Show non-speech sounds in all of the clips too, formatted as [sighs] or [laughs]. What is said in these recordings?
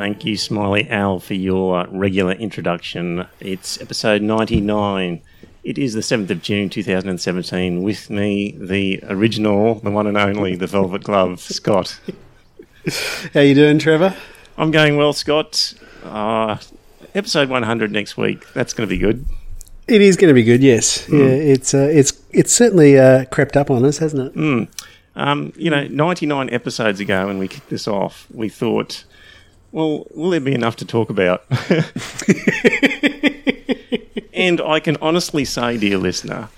Thank you, Smiley Al, for your regular introduction. It's episode 99. It is the 7th of June 2017. With me, the original, the one and only, the Velvet Glove, Scott. How you doing, Trevor? I'm going well, Scott. Uh, episode 100 next week. That's going to be good. It is going to be good. Yes, Hmm. yeah. It's uh, it's it's certainly uh, crept up on us, hasn't it? Mm. Um, you know, 99 episodes ago when we kicked this off, we thought, well, will there be enough to talk about? [laughs] and I can honestly say, dear listener,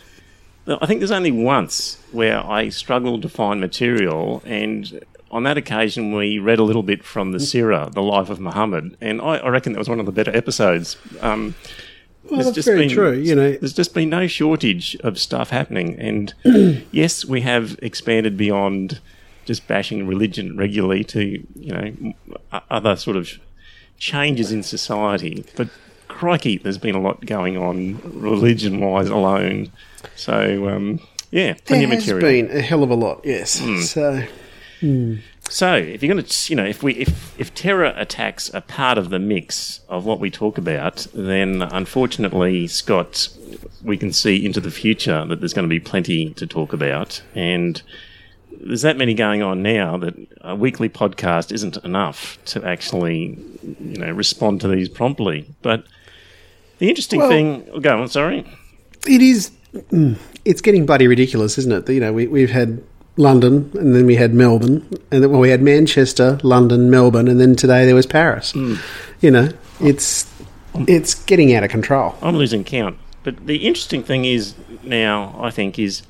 I think there's only once where I struggled to find material, and on that occasion, we read a little bit from the Sirah, the life of Muhammad, and I, I reckon that was one of the better episodes. Um, Well, there's that's very true. You know, there's just been no shortage of stuff happening. And [clears throat] yes, we have expanded beyond just bashing religion regularly to, you know, other sort of changes in society. But crikey, there's been a lot going on religion wise alone. So, um, yeah, plenty there of has material. been a hell of a lot. Yes. Hmm. So So, if you're going to, you know, if we if if terror attacks are part of the mix of what we talk about, then unfortunately, Scott, we can see into the future that there's going to be plenty to talk about, and there's that many going on now that a weekly podcast isn't enough to actually, you know, respond to these promptly. But the interesting Well- thing, go on, sorry. it is. mm, It's getting bloody ridiculous, isn't it? You know, we, we've had London, and then we had Melbourne, and then well, we had Manchester, London, Melbourne, and then today there was Paris. Hmm. You know, it's it's getting out of control. I'm losing count. But the interesting thing is now, I think, is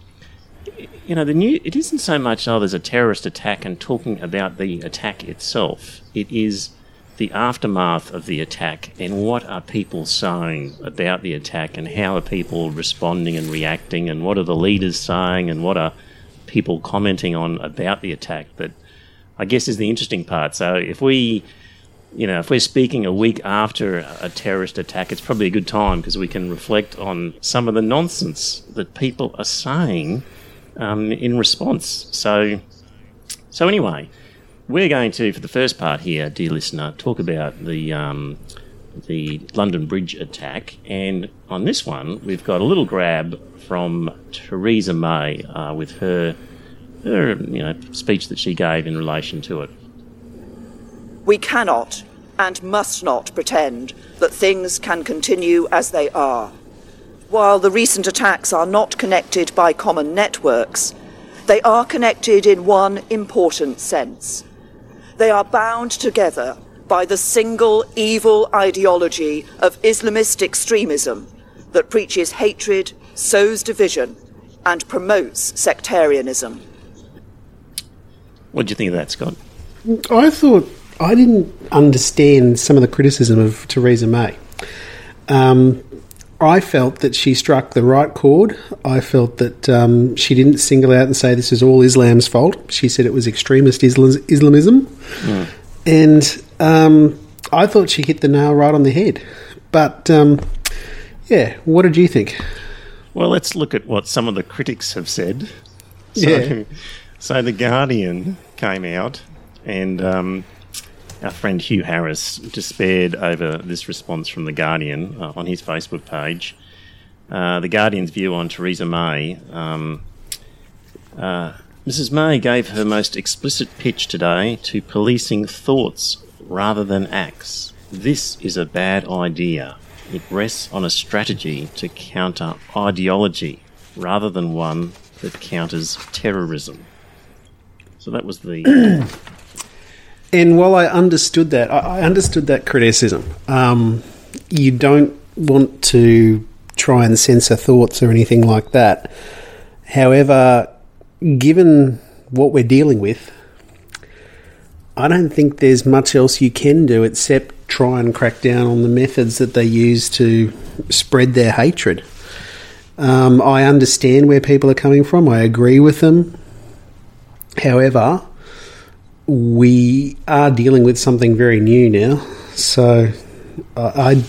you know the new. It isn't so much oh, there's a terrorist attack and talking about the attack itself. It is the aftermath of the attack and what are people saying about the attack and how are people responding and reacting and what are the leaders saying and what are people commenting on about the attack. That I guess is the interesting part. So if we you know, if we're speaking a week after a terrorist attack, it's probably a good time because we can reflect on some of the nonsense that people are saying um, in response. So, so anyway, we're going to, for the first part here, dear listener, talk about the um, the London Bridge attack, and on this one, we've got a little grab from Theresa May uh, with her her you know speech that she gave in relation to it. We cannot and must not pretend that things can continue as they are. While the recent attacks are not connected by common networks, they are connected in one important sense. They are bound together by the single evil ideology of Islamist extremism that preaches hatred, sows division, and promotes sectarianism. What do you think of that, Scott? I thought I didn't understand some of the criticism of Theresa May. Um, I felt that she struck the right chord. I felt that um, she didn't single out and say this is all Islam's fault. She said it was extremist Islam- Islamism, and um, I thought she hit the nail right on the head. But um, yeah, what did you think? Well, let's look at what some of the critics have said. So, Yeah. [laughs] so the Guardian came out, and um, our friend Hugh Harris despaired over this response from the Guardian uh, on his Facebook page. Uh, the Guardian's view on Theresa May. Um, uh, Mrs. May gave her most explicit pitch today to policing thoughts rather than acts. This is a bad idea. It rests on a strategy to counter ideology rather than one that counters terrorism. So that was the. [coughs] And while I understood that, I, understood that criticism. Um, you don't want to try and censor thoughts or anything like that. However, given what we're dealing with, I don't think there's much else you can do except try and crack down on the methods that they use to spread their hatred. Um, I understand where people are coming from. I agree with them. However, we are dealing with something very new now. So I,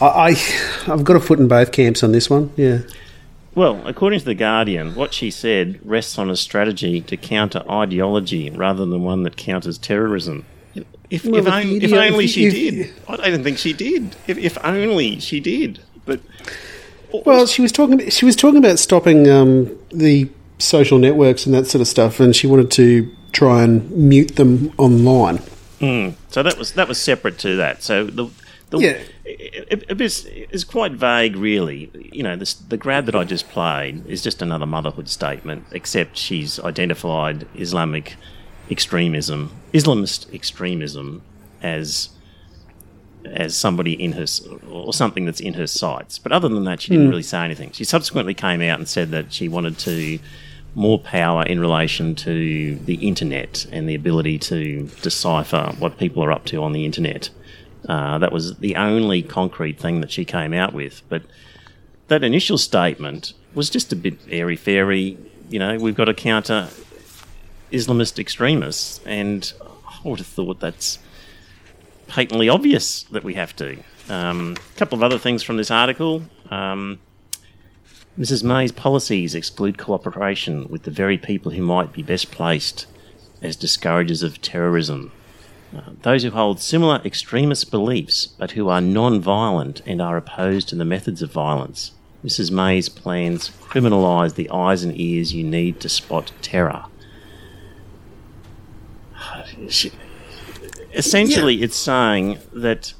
I, I I've got a foot in both camps on this one. Yeah. Well, according to The Guardian, what she said rests on a strategy to counter ideology rather than one that counters terrorism. If, Well, if, but on- the if only she if- did. I don't think she did. If, if only she did. But Well, she was talking. She was talking about stopping um, the social networks and that sort of stuff, and she wanted to try and mute them online. Hmm. So that was that was separate to that. So the, the Yeah. it, it, is, it's quite vague, really. You know, this, the grab that I just played is just another motherhood statement, except she's identified Islamic extremism, Islamist extremism, as as somebody in her or something that's in her sights. But other than that, she didn't hmm. really say anything. She subsequently came out and said that she wanted to more power in relation to the internet and the ability to decipher what people are up to on the internet. Uh, that was the only concrete thing that she came out with. But that initial statement was just a bit airy fairy. You know, we've got to counter Islamist extremists, and I would have thought that's patently obvious that we have to. Um, a couple of other things from this article. Um, Mrs. May's policies exclude cooperation with the very people who might be best placed as discouragers of terrorism. Uh, those who hold similar extremist beliefs but who are non violent and are opposed to the methods of violence. Mrs. May's plans criminalise the eyes and ears you need to spot terror. [sighs] Essentially, it's saying that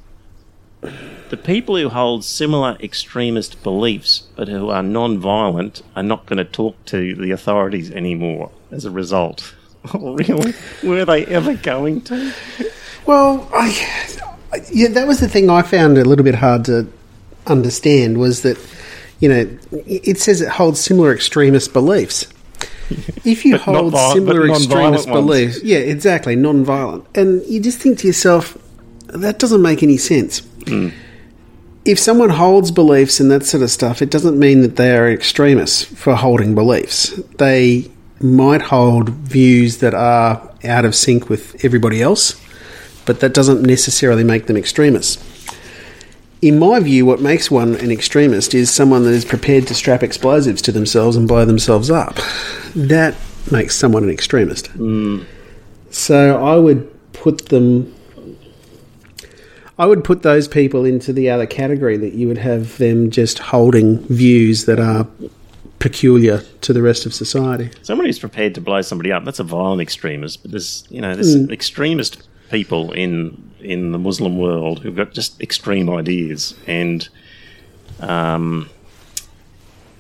the people who hold similar extremist beliefs but who are non-violent are not going to talk to the authorities anymore as a result. [laughs] Oh, really? Were they ever going to? Well, I, yeah, that was the thing I found a little bit hard to understand was that, you know, it says it holds similar extremist beliefs. [laughs] If you hold viol- similar extremist ones. beliefs, yeah, exactly, non-violent, and you just think to yourself, that doesn't make any sense. Hmm. If someone holds beliefs and that sort of stuff, it doesn't mean that they are extremists for holding beliefs. They might hold views that are out of sync with everybody else, but that doesn't necessarily make them extremists. In my view, what makes one an extremist is someone that is prepared to strap explosives to themselves and blow themselves up. That makes someone an extremist. Mm. So I would put them. I would put those people into the other category that you would have them just holding views that are peculiar to the rest of society. Someone who's prepared to blow somebody up, that's a violent extremist. But there's, you know, there's extremist people in in the Muslim world who've got just extreme ideas. And um,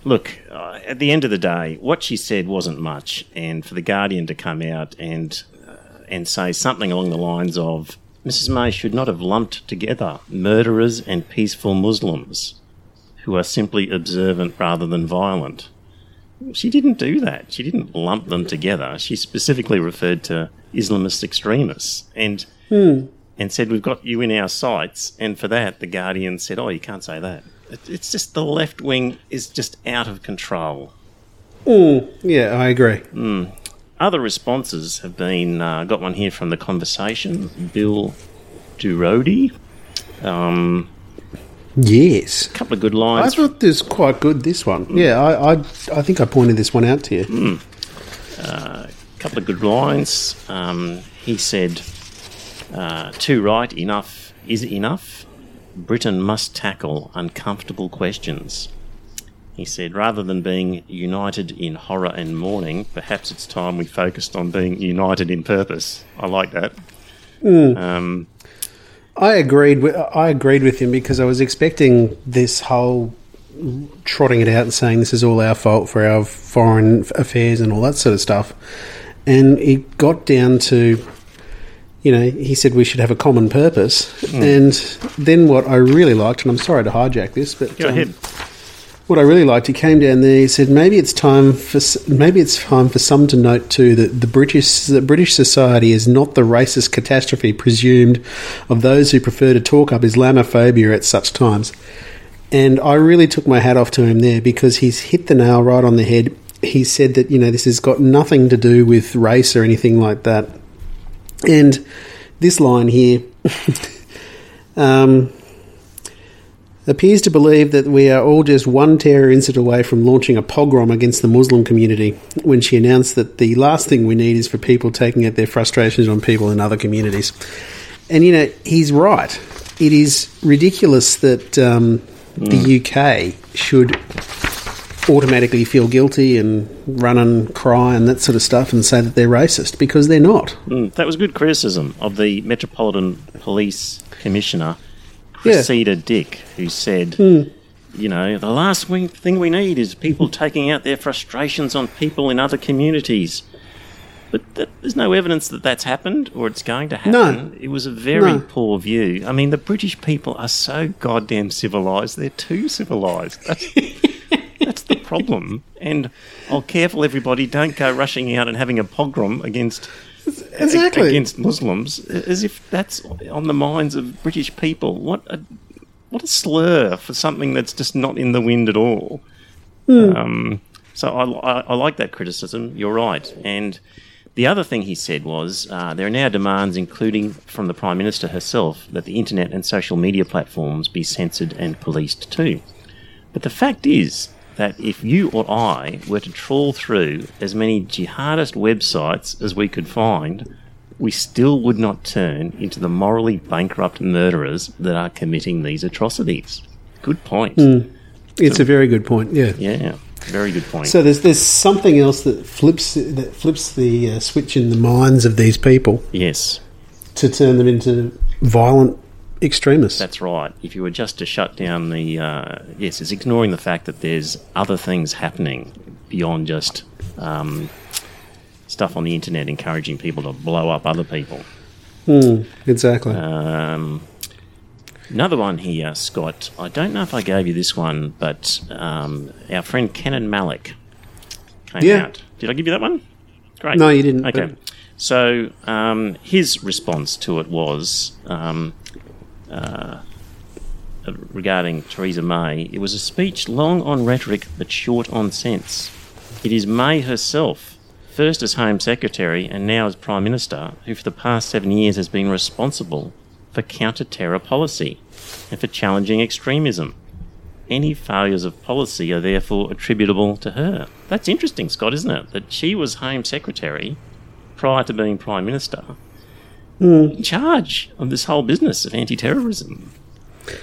look, uh, at the end of the day, what she said wasn't much. And for the Guardian to come out and uh, and say something along the lines of Mrs. May should not have lumped together murderers and peaceful Muslims who are simply observant rather than violent. She didn't do that. She didn't lump them together. She specifically referred to Islamist extremists and hmm. and said we've got you in our sights. And for that, the Guardian said, "Oh, you can't say that." It's just the left wing is just out of control. Hmm. Yeah, I agree. Hmm. Other responses have been uh, got one here from the conversation. Bill Durodié. Um, Yes. a couple of good lines. I thought this was quite good, this one. Yeah, I, I, I think I pointed this one out to you. A couple of good lines. Um, he said, uh, "Too right, enough is enough. Britain must tackle uncomfortable questions." He said, "Rather than being united in horror and mourning, perhaps it's time we focused on being united in purpose." I like that. Um, I agreed. With, I agreed with him because I was expecting this whole trotting it out and saying this is all our fault for our foreign affairs and all that sort of stuff. And it got down to, you know, he said we should have a common purpose. And then what I really liked, and I'm sorry to hijack this, but go um, ahead. What I really liked, he came down there. He said, "Maybe it's time for maybe it's time for some to note too that the British that British society is not the racist catastrophe presumed of those who prefer to talk up Islamophobia at such times." And I really took my hat off to him there because he's hit the nail right on the head. He said that, you know, this has got nothing to do with race or anything like that. And this line here [laughs] um, appears to believe that we are all just one terror incident away from launching a pogrom against the Muslim community when she announced that the last thing we need is for people taking out their frustrations on people in other communities. And, you know, he's right. It is ridiculous that um, the UK should automatically feel guilty and run and cry and that sort of stuff and say that they're racist because they're not. Mm, that was good criticism of the Metropolitan Police Commissioner, Cressida Dick, who said, hmm. you know, the last thing we need is people taking out their frustrations on people in other communities. But th- there's no evidence that that's happened or it's going to happen. No. It was a very No. poor view. I mean, the British people are so goddamn civilised. They're too civilised. That's, [laughs] that's the problem. And I'll careful everybody, don't go rushing out and having a pogrom against Exactly. against Muslims, as if that's on the minds of British people. What a what a slur for something that's just not in the wind at all. Um, so I, I, I like that criticism. You're right. And the other thing he said was uh, there are now demands, including from the Prime Minister herself, that the internet and social media platforms be censored and policed too. But the fact is that if you or I were to trawl through as many jihadist websites as we could find, we still would not turn into the morally bankrupt murderers that are committing these atrocities. Good point. It's a very good point, yeah. Yeah, very good point. So there's there's something else that flips that flips the uh, switch in the minds of these people yes, to turn them into violent extremists. that's right. If you were just to shut down the. Uh, yes, it's ignoring the fact that there's other things happening beyond just um, stuff on the internet encouraging people to blow up other people. exactly. Um, another one here, Scott. I don't know if I gave you this one, but um, our friend Kenan Malik came Yeah. out. Did I give you that one? Great. No, you didn't, Okay. but- So um, his response to it was um, uh, regarding Theresa May. It was a speech long on rhetoric but short on sense. It is May herself, first as Home Secretary and now as Prime Minister, who for the past seven years has been responsible for counter terror policy and for challenging extremism. Any failures of policy are therefore attributable to her. That's interesting, Scott, isn't it? That she was Home Secretary prior to being Prime Minister in charge of this whole business of anti terrorism.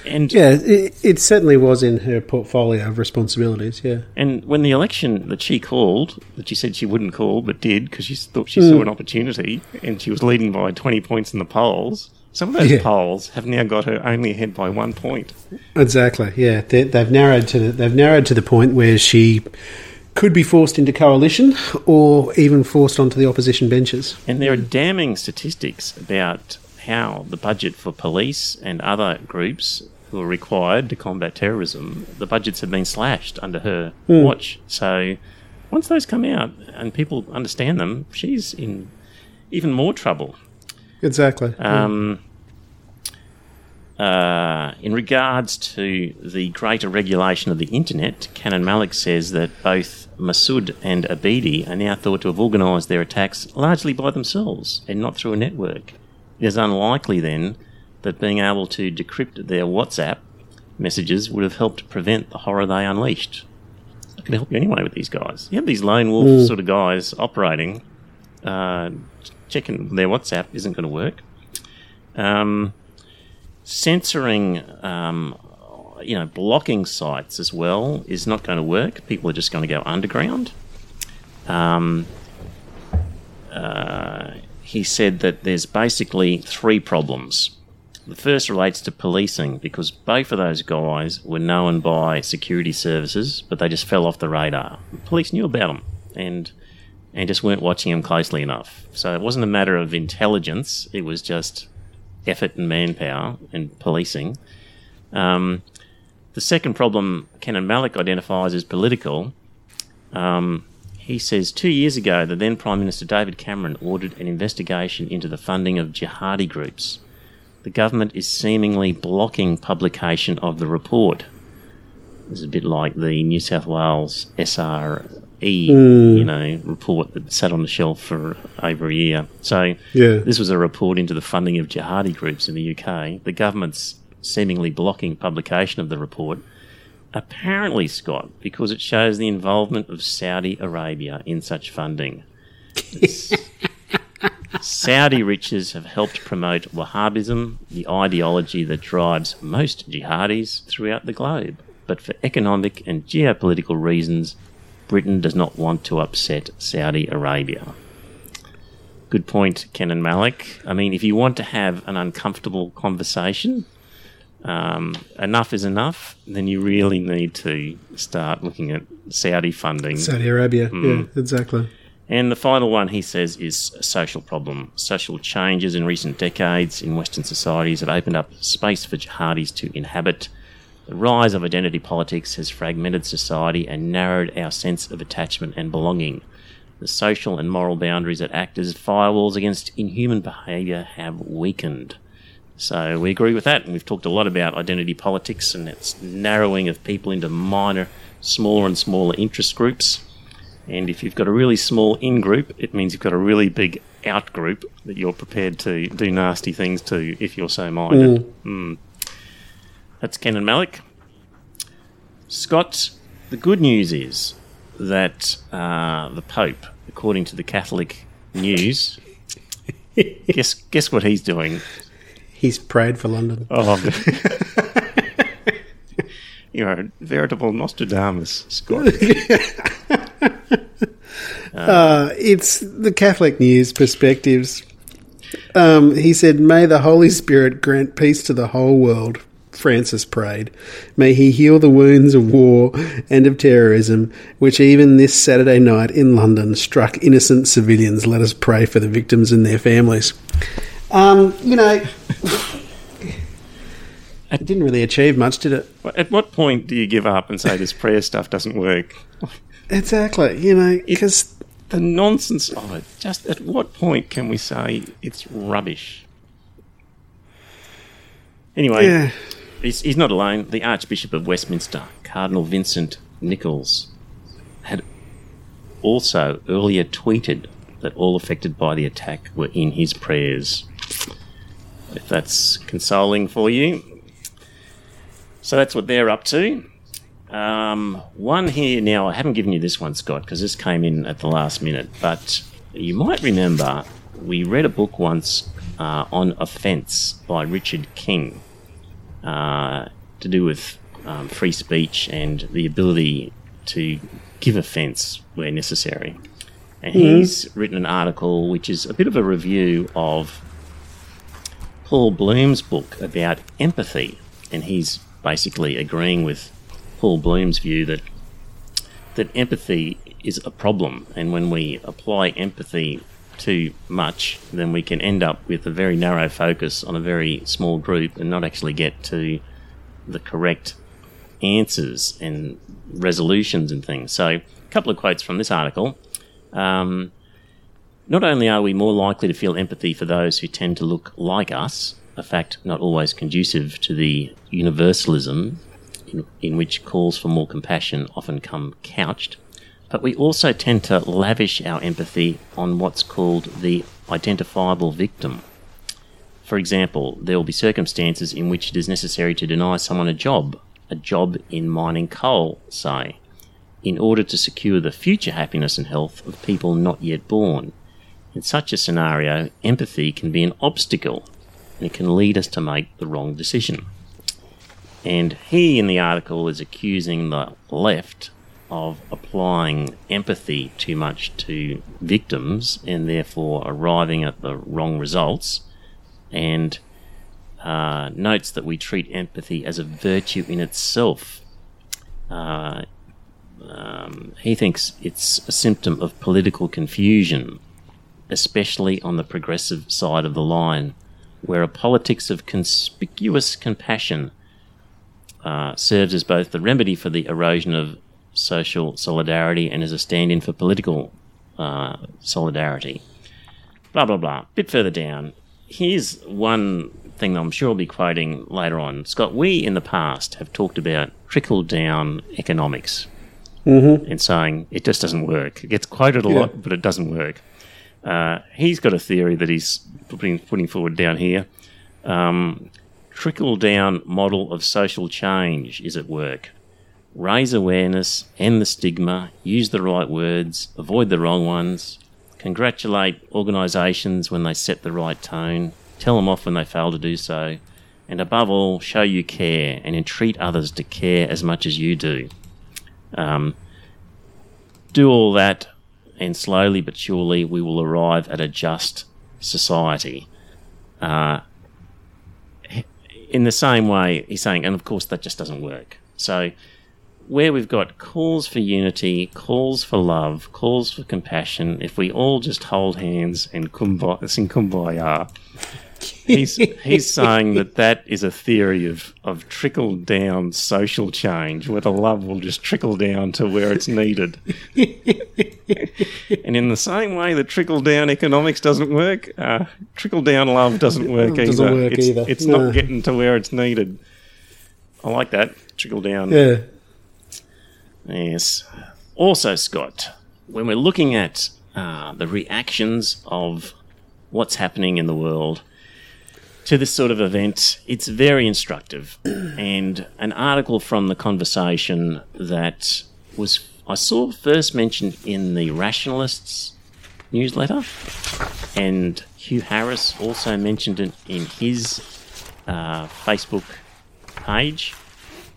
And yeah, it, it certainly was in her portfolio of responsibilities. Yeah, And when the election that she called, that she said she wouldn't call but did because she thought she saw hmm. an opportunity and she was leading by 20 points in the polls, some of those Yeah. polls have now got her only ahead by one point. exactly. Yeah, they, they've narrowed to the, they've narrowed to the point where she could be forced into coalition or even forced onto the opposition benches. And there are damning statistics about how the budget for police and other groups who are required to combat terrorism, the budgets have been slashed under her watch. So once those come out and people understand them, she's in even more trouble. Exactly. Um, uh, in regards to the greater regulation of the internet, Kenan Malik says that both Masood and Abedi are now thought to have organised their attacks largely by themselves and not through a network. It is unlikely then that being able to decrypt their WhatsApp messages would have helped prevent the horror they unleashed. I to help you anyway with these guys. You have these lone wolf sort of guys operating. Uh, checking their WhatsApp isn't going to work. Um, censoring, um, you know, blocking sites as well is not going to work. People are just going to go underground. Um, uh, he said that there's basically three problems. The first relates to policing because both of those guys were known by security services, but they just fell off the radar. The Police knew about them and and just weren't watching them closely enough. So it wasn't a matter of intelligence; it was just effort and manpower and policing. Um, the second problem Kenan Malik identifies as political. Um, he says two years ago, the then Prime Minister David Cameron ordered an investigation into the funding of jihadi groups. The government is seemingly blocking publication of the report. This is a bit like the New South Wales SRE, hmm. you know, report that sat on the shelf for over a year. So Yeah. this was a report into the funding of jihadi groups in the UK. The government's seemingly blocking publication of the report. Apparently, Scott, because it shows the involvement of Saudi Arabia in such funding. [laughs] Saudi riches have helped promote Wahhabism, the ideology that drives most jihadis throughout the globe. But for economic and geopolitical reasons, Britain does not want to upset Saudi Arabia. Good point, Kenan Malik. I mean, if you want to have an uncomfortable conversation, um, enough is enough, then you really need to start looking at Saudi funding. Saudi Arabia. Yeah, exactly. And the final one, he says, is a social problem. Social changes in recent decades in Western societies have opened up space for jihadis to inhabit. The rise of identity politics has fragmented society and narrowed our sense of attachment and belonging. The social and moral boundaries that act as firewalls against inhuman behaviour have weakened. So we agree with that, and we've talked a lot about identity politics and its narrowing of people into minor, smaller and smaller interest groups. And if you've got a really small in group, it means you've got a really big out group that you're prepared to do nasty things to if you're so minded. Mm. That's Kenan Malik. Scott, the good news is that uh, the Pope, according to the Catholic news, [laughs] guess guess what he's doing? He's prayed for London. Oh, [laughs] [laughs] you're a veritable Nostradamus, Scott. Uh, it's the Catholic News perspectives. Um, he said, May the Holy Spirit grant peace to the whole world. Francis prayed. May he heal the wounds of war and of terrorism, which even this Saturday night in London struck innocent civilians. Let us pray for the victims and their families. Um, you know, [laughs] it didn't really achieve much, did it? At what point do you give up and say this prayer stuff doesn't work? Exactly. You know, because The nonsense of it. Just at what point can we say it's rubbish? Anyway, yeah, he's, he's not alone. The Archbishop of Westminster, Cardinal Vincent Nichols, had also earlier tweeted that all affected by the attack were in his prayers. If that's consoling for you. So that's what they're up to. Um, one here now, I haven't given you this one, Scott, because this came in at the last minute, but you might remember we read a book once uh, on offence by Richard King uh, to do with um, free speech and the ability to give offence where necessary. And he's written an article which is a bit of a review of Paul Bloom's book about empathy, and he's basically agreeing with Paul Bloom's view that that empathy is a problem, and when we apply empathy too much, then we can end up with a very narrow focus on a very small group and not actually get to the correct answers and resolutions and things. So, a couple of quotes from this article. Um, not only are we more likely to feel empathy for those who tend to look like us, a fact not always conducive to the universalism in, in which calls for more compassion often come couched, but we also tend to lavish our empathy on what's called the identifiable victim. For example, there will be circumstances in which it is necessary to deny someone a job, a job in mining coal, say, in order to secure the future happiness and health of people not yet born. In such a scenario, empathy can be an obstacle and it can lead us to make the wrong decision. And he, in the article, is accusing the left of applying empathy too much to victims and therefore arriving at the wrong results, and uh, notes that we treat empathy as a virtue in itself. Uh, um, he thinks it's a symptom of political confusion, especially on the progressive side of the line, where a politics of conspicuous compassion uh, serves as both the remedy for the erosion of social solidarity and as a stand in for political uh, solidarity. Blah, blah, blah. bit further down, here's one thing that I'm sure I'll be quoting later on. Scott, we in the past have talked about trickle down economics Mm-hmm. and saying it just doesn't work. It gets quoted a lot, but it doesn't work. Uh, he's got a theory that he's putting, putting forward down here. Um, trickle down model of social change is at work. Raise awareness, end the stigma, use the right words, avoid the wrong ones, congratulate organisations when they set the right tone, tell them off when they fail to do so, and above all, show you care and entreat others to care as much as you do. Um, do all that, and slowly but surely we will arrive at a just society. Uh, in the same way, he's saying, and of course that just doesn't work. So, where we've got calls for unity, calls for love, calls for compassion, if we all just hold hands and kumbaya, sing kumbaya, he's, he's saying that that is a theory of, of trickle down social change, where the love will just trickle down to where it's needed. and in the same way that trickle down economics doesn't work, uh, trickle down love doesn't work Doesn't either. work it's, either. It's No. not getting to where it's needed. I like that. Trickle down. Yeah. Yes. Also, Scott, when we're looking at uh, the reactions of what's happening in the world to this sort of event, it's very instructive. [clears throat] and an article from the conversation that was I saw first mentioned in the Rationalists newsletter, and Hugh Harris also mentioned it in his uh, Facebook page.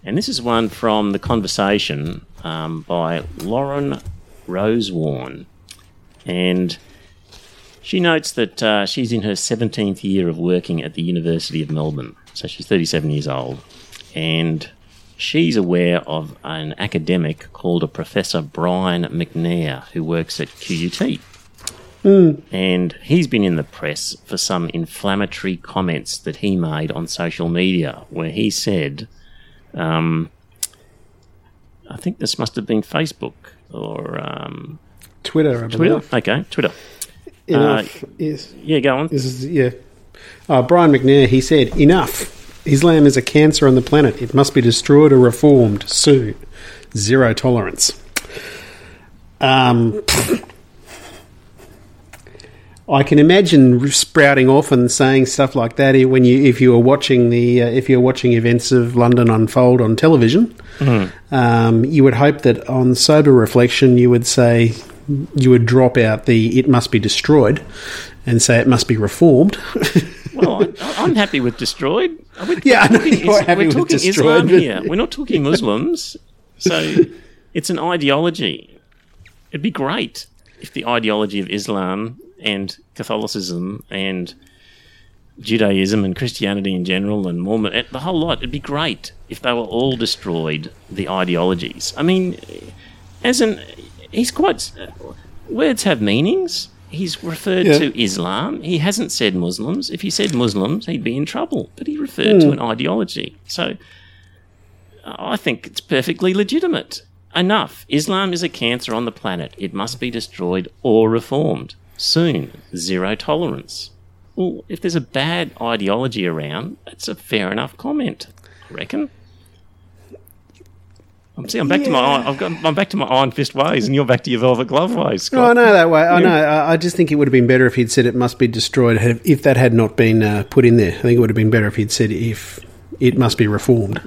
And this is one from the conversation um, by Lauren Rosewarne. And she notes that uh, she's in her 17th year of working at the University of Melbourne. So she's 37 years old. And she's aware of an academic called a Professor Brian McNair who works at QUT. And he's been in the press for some inflammatory comments that he made on social media, where he said, um, I think this must have been Facebook or um, Twitter, I Twitter. believe. Okay, Twitter. Enough is Yeah, go on. This is yeah. Uh, Brian McNair. He said, "Enough. Islam is a cancer on the planet. It must be destroyed or reformed soon. Zero tolerance." Um, I can imagine sprouting off and saying stuff like that when you if you were watching the uh, if you're watching events of London unfold on television. Um, you would hope that on sober reflection you would say you would drop out the "it must be destroyed" and say it must be reformed. [laughs] Well, I, I'm happy with destroyed. We're Yeah, know talking, you're is- happy we're talking Islam here. We're not talking Muslims. So it's an ideology. It'd be great if the ideology of Islam and Catholicism and Judaism and Christianity in general and Mormon, the whole lot, it'd be great if they were all destroyed, the ideologies. I mean, as an, he's quite, words have meanings. He's referred Yeah. to Islam. He hasn't said Muslims. If he said Muslims, he'd be in trouble. But he referred to hmm. an ideology. So I think it's perfectly legitimate. Enough. Islam is a cancer on the planet. It must be destroyed or reformed. Soon. Zero tolerance. Well, if there's a bad ideology around, that's a fair enough comment. I reckon. I'm see, I'm back to my iron, I've got, I'm back to my iron fist ways, and you're back to your velvet glove ways, Oh, I know that way. I know. I I just think it would have been better if he'd said it must be destroyed. If that had not been uh, put in there, I think it would have been better if he'd said if it must be reformed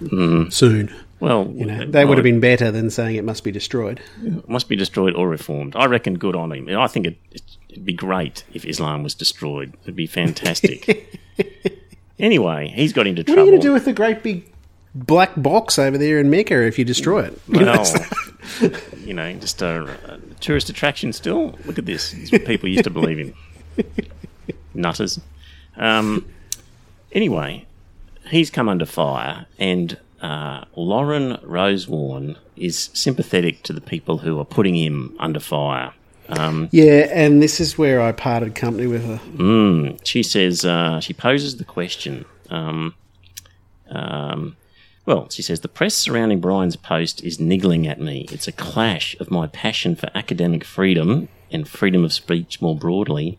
soon. Well, You know, that would have been better than saying it must be destroyed. must be destroyed or reformed. I reckon good on him. I think it, it'd be great if Islam was destroyed. It'd be fantastic. [laughs] anyway, he's got into What are you going to do with the great big black box over there in Mecca if you destroy it? You [laughs] know, [laughs] you know, just a, a tourist attraction still. Look at this. What people used to believe in. Nutters. Um, anyway, he's come under fire, and uh, Lauren Rosewarne is sympathetic to the people who are putting him under fire. Um, yeah, and this is where I parted company with her. Mm, she says uh, she poses the question. Um, um, well, she says the press surrounding Brian's post is niggling at me. It's a clash of my passion for academic freedom and freedom of speech more broadly,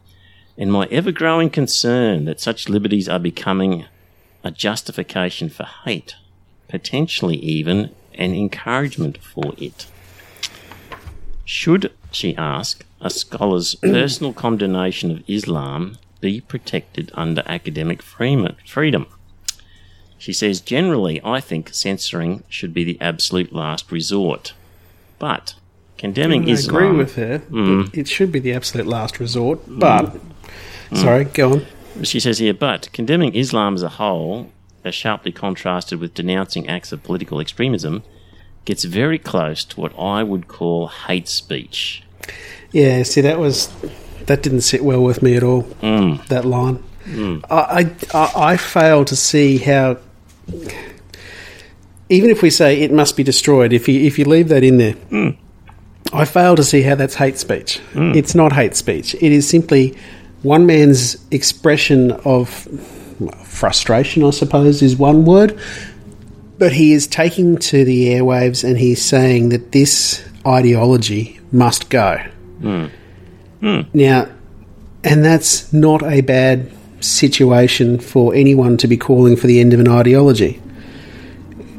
and my ever-growing concern that such liberties are becoming a justification for hate, potentially even an encouragement for it. Should, she asked, a scholar's [clears throat] personal condemnation of Islam be protected under academic freedom? She says, generally, I think censoring should be the absolute last resort. But condemning I Islam. agree with her. Mm. It should be the absolute last resort. But, sorry, go on. She says here, but condemning Islam as a whole, as sharply contrasted with denouncing acts of political extremism, gets very close to what I would call hate speech. Yeah, see, that was that didn't sit well with me at all. Mm. That line, mm. I, I I fail to see how. Even if we say it must be destroyed, if you if you leave that in there, mm. I fail to see how that's hate speech. Mm. It's not hate speech. It is simply one man's expression of frustration. I suppose is one word, but he is taking to the airwaves and he's saying that this ideology must go. Now, and that's not a bad situation for anyone to be calling for the end of an ideology.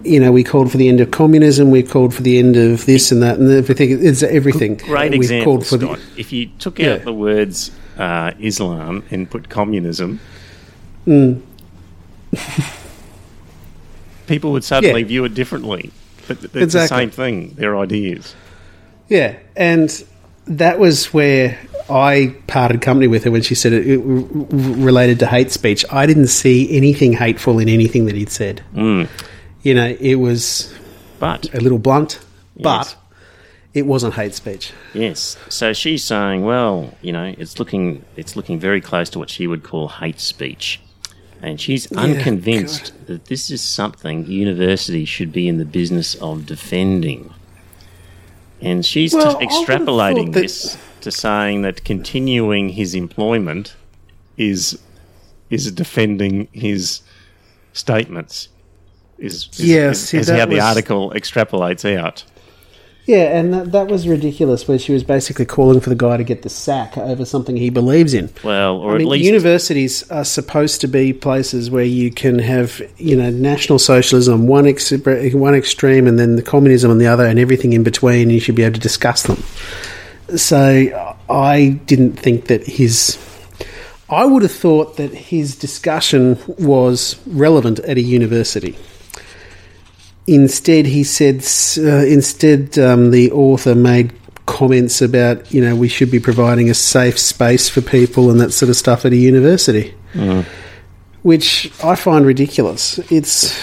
You know, we called for the end of communism, we called for the end of this and that, and everything. It's everything. Great We've example, called for the- if you took Yeah. out the words uh, Islam and put communism, Mm. [laughs] people would suddenly Yeah. view it differently. But it's Exactly. the same thing, their ideas. Yeah, and that was where I parted company with her when she said it, it related to hate speech. I didn't see anything hateful in anything that he'd said. Mm. You know, it was But a little blunt, but it wasn't hate speech. Yes. So she's saying, well, you know, it's looking it's looking very close to what she would call hate speech. And she's unconvinced that this is something universities should be in the business of defending. And she's Well, would've extrapolating that- this to saying that continuing his employment is is defending his statements. Is, is, Yeah, is, see, is how the was- article extrapolates out. Yeah, and that, that was ridiculous where she was basically calling for the guy to get the sack over something he believes in. Well, or I at mean, least universities are supposed to be places where you can have, you know, national socialism on one ex- one extreme, and then the communism on the other, and everything in between. And you should be able to discuss them. So I didn't think that his. I would have thought that his discussion was relevant at a university. Instead, he said. Uh, instead, um, the author made comments about you know we should be providing a safe space for people and that sort of stuff at a university, which I find ridiculous. It's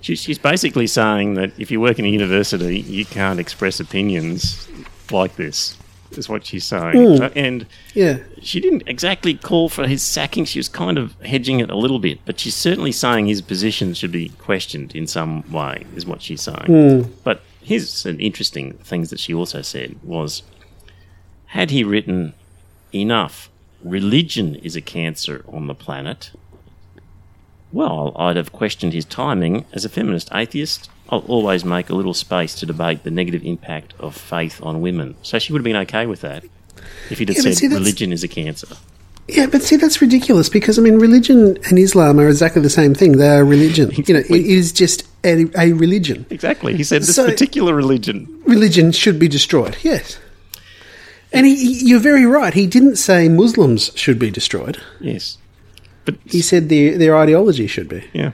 she's basically saying that if you work in a university, you can't express opinions like this. Is what she's saying, Uh, and yeah, she didn't exactly call for his sacking. She was kind of hedging it a little bit, but she's certainly saying his position should be questioned in some way. Is what she's saying. But here's some interesting things that she also said was, had he written enough, religion is a cancer on the planet. Well, I'd have questioned his timing. As a feminist atheist, I'll always make a little space to debate the negative impact of faith on women. So she would have been okay with that if he'd have Yeah, said see, religion is a cancer. yeah, but see that's ridiculous because I mean religion and Islam are exactly the same thing. They are religion. [laughs] You know, it is just a, a religion. Exactly. He said this So- particular religion. Religion should be destroyed. Yes. And he- you're very right. He didn't say Muslims should be destroyed. Yes. But He said their their ideology should be. Yeah.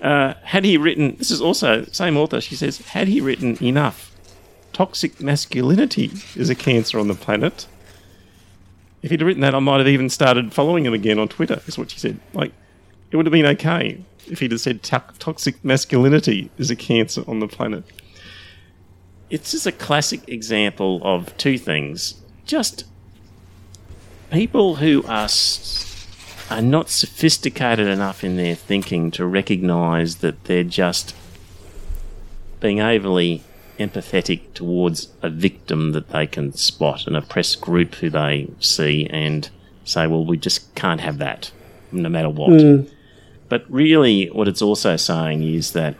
Uh, had he written, this is also same author. She says, had he written enough, toxic masculinity is a cancer on the planet. If he'd written that, I might have even started following him again on Twitter. Is what she said. Like, it would have been okay if he'd have said to- toxic masculinity is a cancer on the planet. It's just a classic example of two things. Just people who are are not sophisticated enough in their thinking to recognise that they're just being overly empathetic towards a victim that they can spot, an oppressed group who they see, and say, well, we just can't have that, no matter what. But really, what it's also saying is that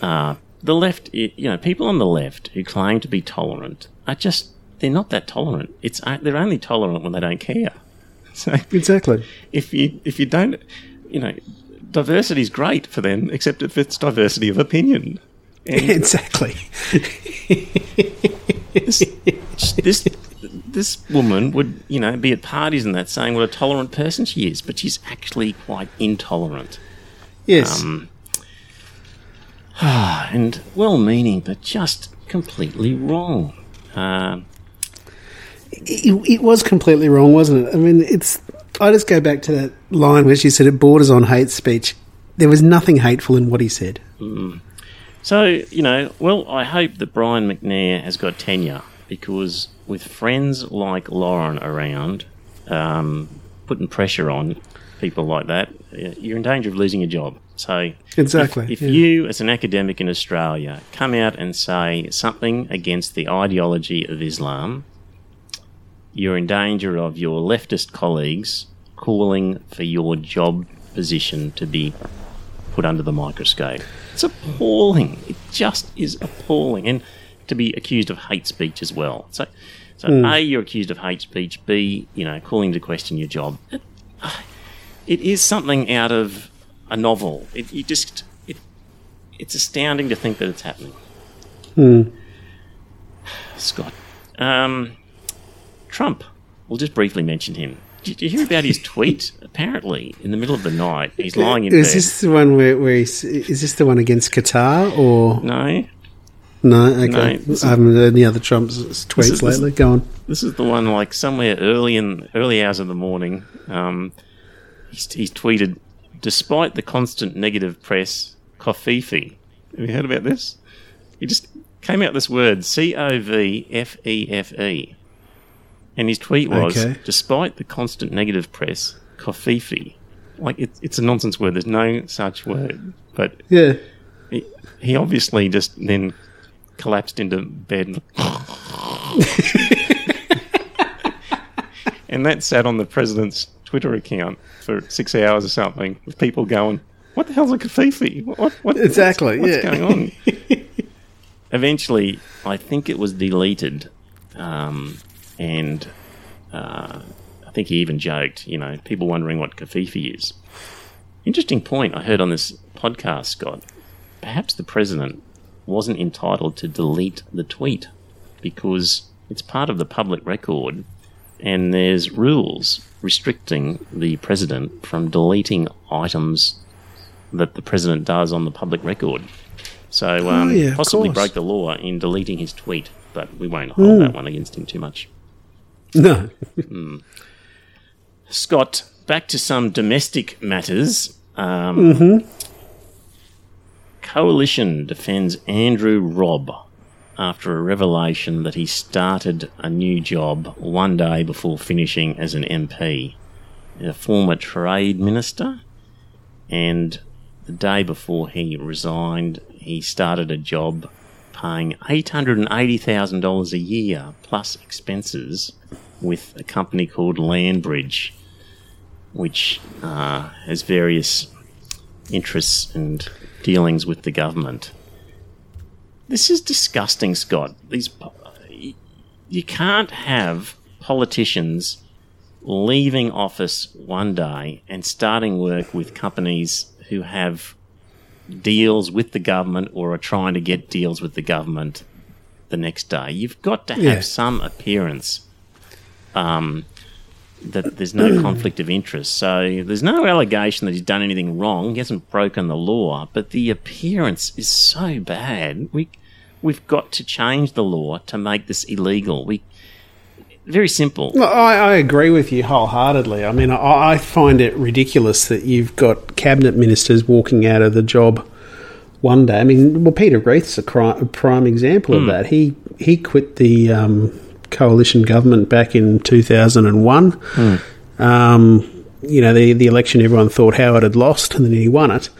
uh, the left, you know, people on the left who claim to be tolerant are just, they're not that tolerant. It's, uh, they're only tolerant when they don't care. So [laughs] Exactly. if you if you don't, you know, diversity is great for them, except if it's diversity of opinion. And [laughs] exactly. this, this this woman would, you know, be at parties and that saying what a tolerant person she is, but she's actually quite intolerant. Yes. Um, [sighs] and well-meaning, but just completely wrong. Um, it, it was completely wrong, wasn't it? I mean, it's. I just go back to that line where she said it borders on hate speech. There was nothing hateful in what he said. So, you know, well, I hope that Brian McNair has got tenure because with friends like Lauren around, um, putting pressure on people like that, uh, you're in danger of losing your job. So, Exactly, if, if yeah. you, as an academic in Australia, come out and say something against the ideology of Islam, you're in danger of your leftist colleagues calling for your job position to be put under the microscope. It's appalling. It just is appalling. And to be accused of hate speech as well. So, so A, you're accused of hate speech. B, you know, calling to question your job. It, [sighs] it is something out of a novel. It, you just, it, it's astounding to think that it's happening. Scott. Um, Trump. We'll just briefly mention him. Did you hear about his tweet? [laughs] Apparently, in the middle of the night, he's lying in Is bed. this the one where, where he's, is this the one against Qatar or No, no? Okay, No, I haven't heard any other Trump's tweets is- this- lately. Go on. this is the one like somewhere early in early hours of the morning. Um, he's, he's tweeted, despite the constant negative press, covfefe. Have you heard about this? He just came out this word C O V F E F E, and his tweet was, Okay. despite the constant negative press, covfefe. Like it's it's a nonsense word. There's no such word, but Yeah. he, he obviously just then collapsed into bed. and [laughs] that sat on the president's Twitter account for six hours or something, with people going, "What the hell's a covfefe? What, what, Exactly, What's, yeah. going on?" [laughs] Eventually, I think it was deleted, um, and uh, I think he even joked, you know, people wondering what covfefe is. Interesting point I heard on this podcast, Scott. Perhaps the president wasn't entitled to delete the tweet because it's part of the public record and there's rules restricting the president from deleting items that the president does on the public record. So um, Oh, yeah, possibly course. broke the law in deleting his tweet, but we won't hold that one against him too much. No. Scott, back to some domestic matters. Um, Coalition defends Andrew Robb after a revelation that he started a new job one day before finishing as an MP. A former trade minister, and the day before he resigned, he started a job paying $880,000 a year plus expenses with a company called Landbridge, which uh, has various interests and dealings with the government. This is disgusting, Scott. These you can't have politicians leaving office one day and starting work with companies who have deals with the government or are trying to get deals with the government the next day. You've got to have Yeah. some appearance um, that there's no [clears throat] conflict of interest. So there's no allegation that he's done anything wrong. He hasn't broken the law, but the appearance is so bad. We we've got to change the law to make this illegal. We very simple. Well, I, I agree with you wholeheartedly. I mean, I, I find it ridiculous that you've got cabinet ministers walking out of the job one day. I mean, well, Peter Reith's a, cri- a prime example of that. He he quit the um, coalition government back in two thousand and one. Um, you know, the the election everyone thought Howard had lost, and then he won it.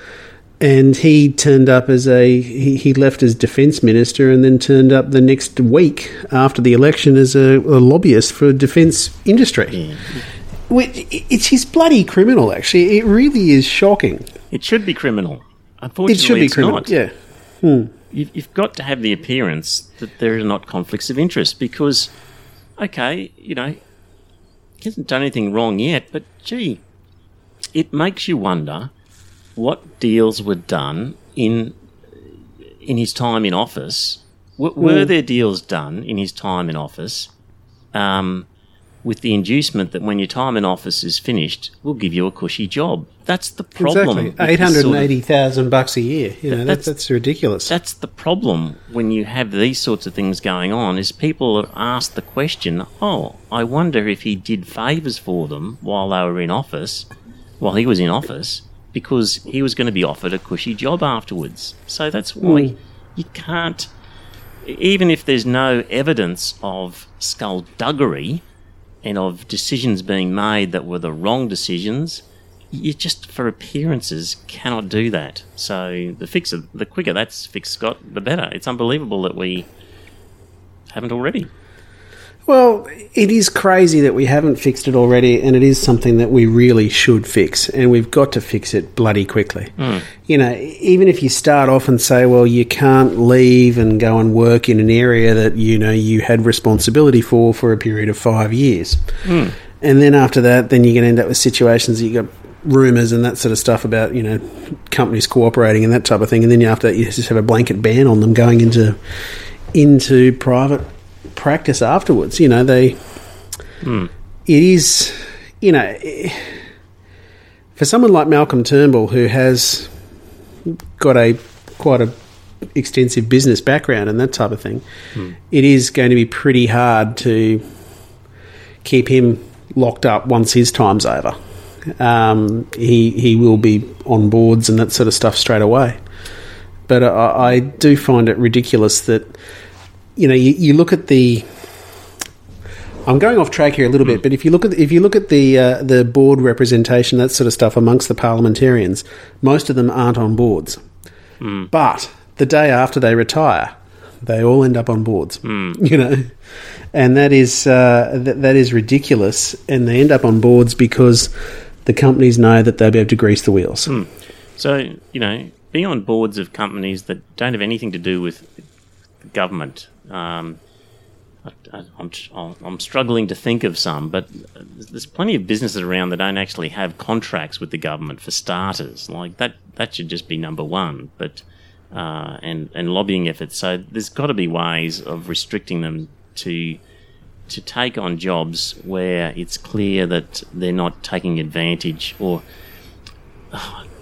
And he turned up as a he, he left as defence minister, and then turned up the next week after the election as a, a lobbyist for defence industry. Mm-hmm. Which it's his bloody criminal. Actually, it really is shocking. It should be criminal. unfortunately It should be it's criminal. not. Yeah, hmm. You've, you've got to have the appearance that there are not conflicts of interest because, okay, you know, he hasn't done anything wrong yet, but gee, it makes you wonder what deals were done in in his time in office. W- were there deals done in his time in office um, with the inducement that when your time in office is finished, we'll give you a cushy job? That's the problem. Exactly, with this eight hundred sort and of- bucks a year. You know, That's- that's that's ridiculous. that's the problem when you have these sorts of things going on is people have asked the question oh i wonder if he did favours for them while they were in office while he was in office because he was going to be offered a cushy job afterwards so that's hmm. why you can't even if there's no evidence of skullduggery and of decisions being made that were the wrong decisions you just for appearances cannot do that. So the fix, the quicker that's fixed, Scott, the better. It's unbelievable that we haven't already. Well, it is crazy that we haven't fixed it already, and it is something that we really should fix, and we've got to fix it bloody quickly. Hmm. You know, even if you start off and say, well, you can't leave and go and work in an area that, you know, you had responsibility for for a period of five years. Hmm. And then after that, then you're going to end up with situations that you got rumours and that sort of stuff about, you know, companies cooperating and that type of thing. And then after that, you just have a blanket ban on them going into into private practice afterwards. You know, they. It is, you know, for someone like Malcolm Turnbull who has got a quite a extensive business background and that type of thing, it is going to be pretty hard to keep him locked up once his time's over. Um, he he will be on boards and that sort of stuff straight away. But I, I do find it ridiculous that you know you, you look at the. I'm going off track here a little bit, but if you look at if you look at the uh, the board representation, that sort of stuff amongst the parliamentarians, most of them aren't on boards. But the day after they retire, they all end up on boards. [laughs] You know, and that is uh, that, that is ridiculous. And they end up on boards because the companies know that they'll be able to grease the wheels. So you know, being on boards of companies that don't have anything to do with government. Um, I, I'm struggling to think of some, but there's plenty of businesses around that don't actually have contracts with the government for starters. Like that, that should just be number one. But uh, and and lobbying efforts. So there's got to be ways of restricting them to to take on jobs where it's clear that they're not taking advantage or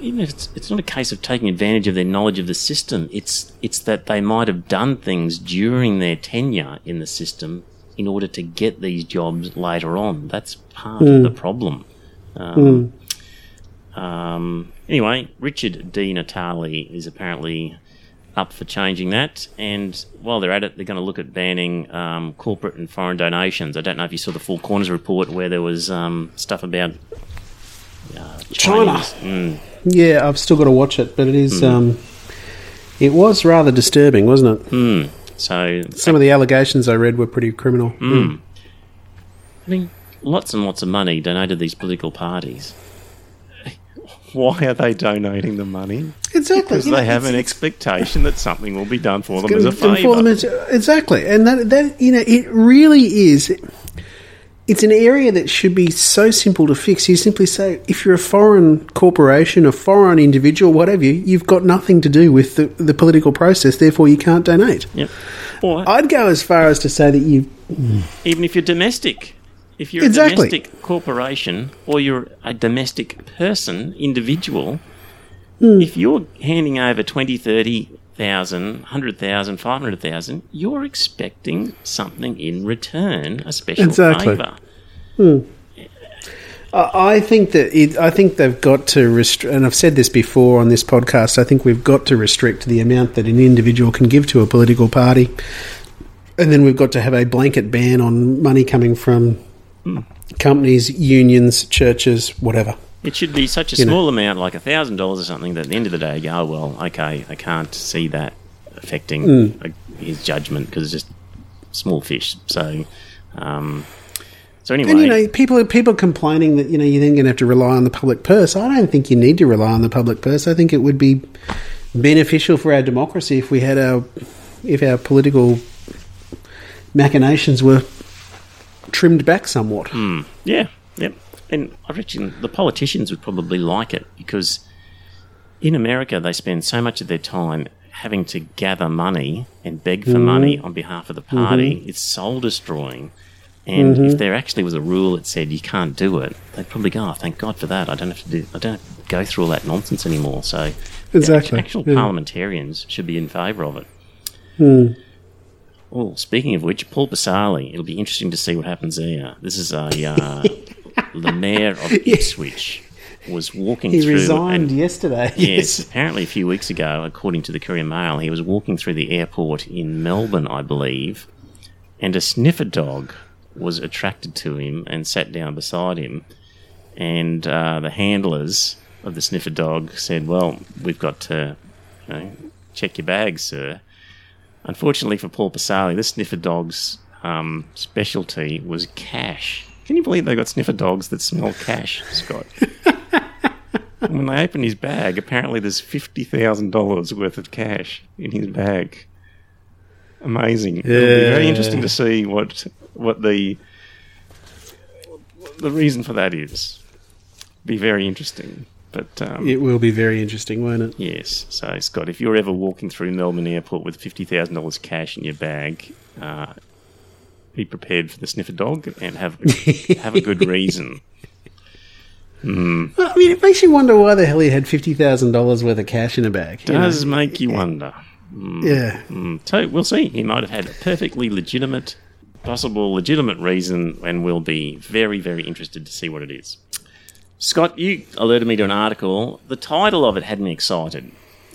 even if it's, it's not a case of taking advantage of their knowledge of the system, it's it's that they might have done things during their tenure in the system in order to get these jobs later on. That's part of the problem. Um, um, anyway, Richard Di Natale is apparently up for changing that, and while they're at it, they're going to look at banning um, corporate and foreign donations. I don't know if you saw the Four Corners report where there was um, stuff about uh, China. Mm. Yeah, I've still got to watch it, but it is. Hmm. Um, it was rather disturbing, wasn't it? Hmm. So Some of the allegations I read were pretty criminal. Hmm. I mean, lots and lots of money donated to these political parties. [laughs] Why are they donating the money? Exactly. Because You know, they have an expectation that something will be done for them as a gonna- for them favour. exactly, and that that you know it really is. It's an area that should be so simple to fix. You simply say, if you're a foreign corporation, a foreign individual, whatever, you, you've got nothing to do with the, the political process. Therefore, you can't donate. Yep. Or I'd go as far as to say that you even if you're domestic, if you're Exactly. a domestic corporation or you're a domestic person, individual, Hmm. if you're handing over 20, 30,000, 100,000, 500,000, you're expecting something in return, a special Exactly. favour. Hmm. I I think that it, I think they've got to restrict, and I've said this before on this podcast. I think we've got to restrict the amount that an individual can give to a political party, and then we've got to have a blanket ban on money coming from hmm. companies, unions, churches, whatever. It should be such a You know. small amount, like $1,000 or something, that at the end of the day, you go, oh, well, okay, I can't see that affecting uh, his judgment because it's just small fish. So, um, so anyway. And you know, people people complaining that you know you're then going to have to rely on the public purse. I don't think you need to rely on the public purse. I think it would be beneficial for our democracy if we had our if our political machinations were trimmed back somewhat. Yeah, yep. And I reckon the politicians would probably like it because in America, they spend so much of their time having to gather money and beg for money on behalf of the party. It's soul destroying. And if there actually was a rule that said you can't do it, they'd probably go, "Oh, thank God for that! I don't have to do, I don't go through all that nonsense anymore." So, Exactly, actual yeah. parliamentarians should be in favour of it. Hmm. Well, speaking of which, Paul Pisasale, it'll be interesting to see what happens there. This is a uh, [laughs] the [laughs] mayor of Ipswich was walking He through resigned and- yesterday. [laughs] Yes, apparently a few weeks ago, according to the Courier Mail, he was walking through the airport in Melbourne, I believe, and a sniffer dog was attracted to him and sat down beside him. And uh, the handlers of the sniffer dog said, "Well, we've got to you know, check your bags, sir." Unfortunately for Paul Pisasale, this sniffer dog's um, specialty was cash. Can you believe they got sniffer dogs that smell cash, Scott? [laughs] when they opened his bag, apparently there's fifty thousand dollars worth of cash in his bag. Amazing. It'll be very interesting to see what what the the reason for that is. Be very interesting. But um, It will be very interesting, won't it? yes, so Scott, if you're ever walking through Melbourne Airport with fifty thousand dollars cash in your bag, uh, be prepared for the sniffer dog and have have a good reason. Well, I mean, it makes you wonder why the hell he had fifty thousand dollars worth of cash in a bag. you know? Does make you wonder. yeah. Mm, So we'll see. He might have had a perfectly legitimate, possible legitimate reason, and we'll be very, very interested to see what it is. Scott, you alerted me to an article. The title of it had me excited.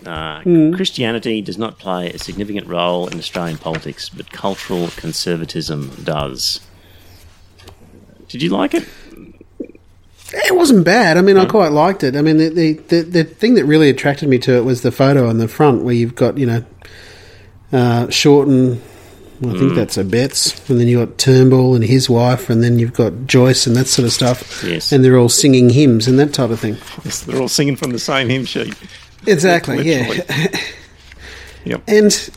Uh, Christianity does not play a significant role in Australian politics, but cultural conservatism does. Did you like it? It wasn't bad. I mean, I quite liked it. I mean, the, the, the, the thing that really attracted me to it was the photo on the front where you've got, you know, uh, Shorten, well, I think that's Abetz, and then you've got Turnbull and his wife, and then you've got Joyce and that sort of stuff. Yes. And they're all singing hymns and that type of thing. Yes, they're all singing from the same hymn sheet. Exactly, yeah. [laughs] Yep. And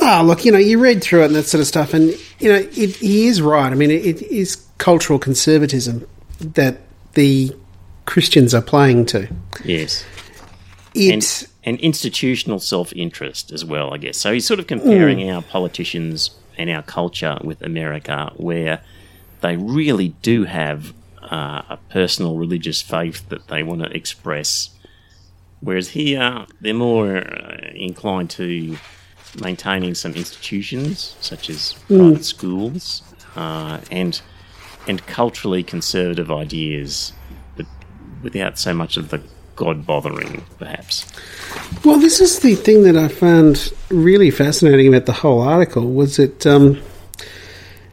ah, look, you know, you read through it and that sort of stuff, and you know, it, he is right. I mean, it, it is cultural conservatism that the Christians are playing to. Yes. It, and, and institutional self interest as well, I guess. So he's sort of comparing our politicians and our culture with America, where they really do have uh, a personal religious faith that they want to express. Whereas here, they're more uh, inclined to maintaining some institutions, such as private schools, uh, and and culturally conservative ideas, but without so much of the God bothering, perhaps. well, this is the thing that I found really fascinating about the whole article was that um,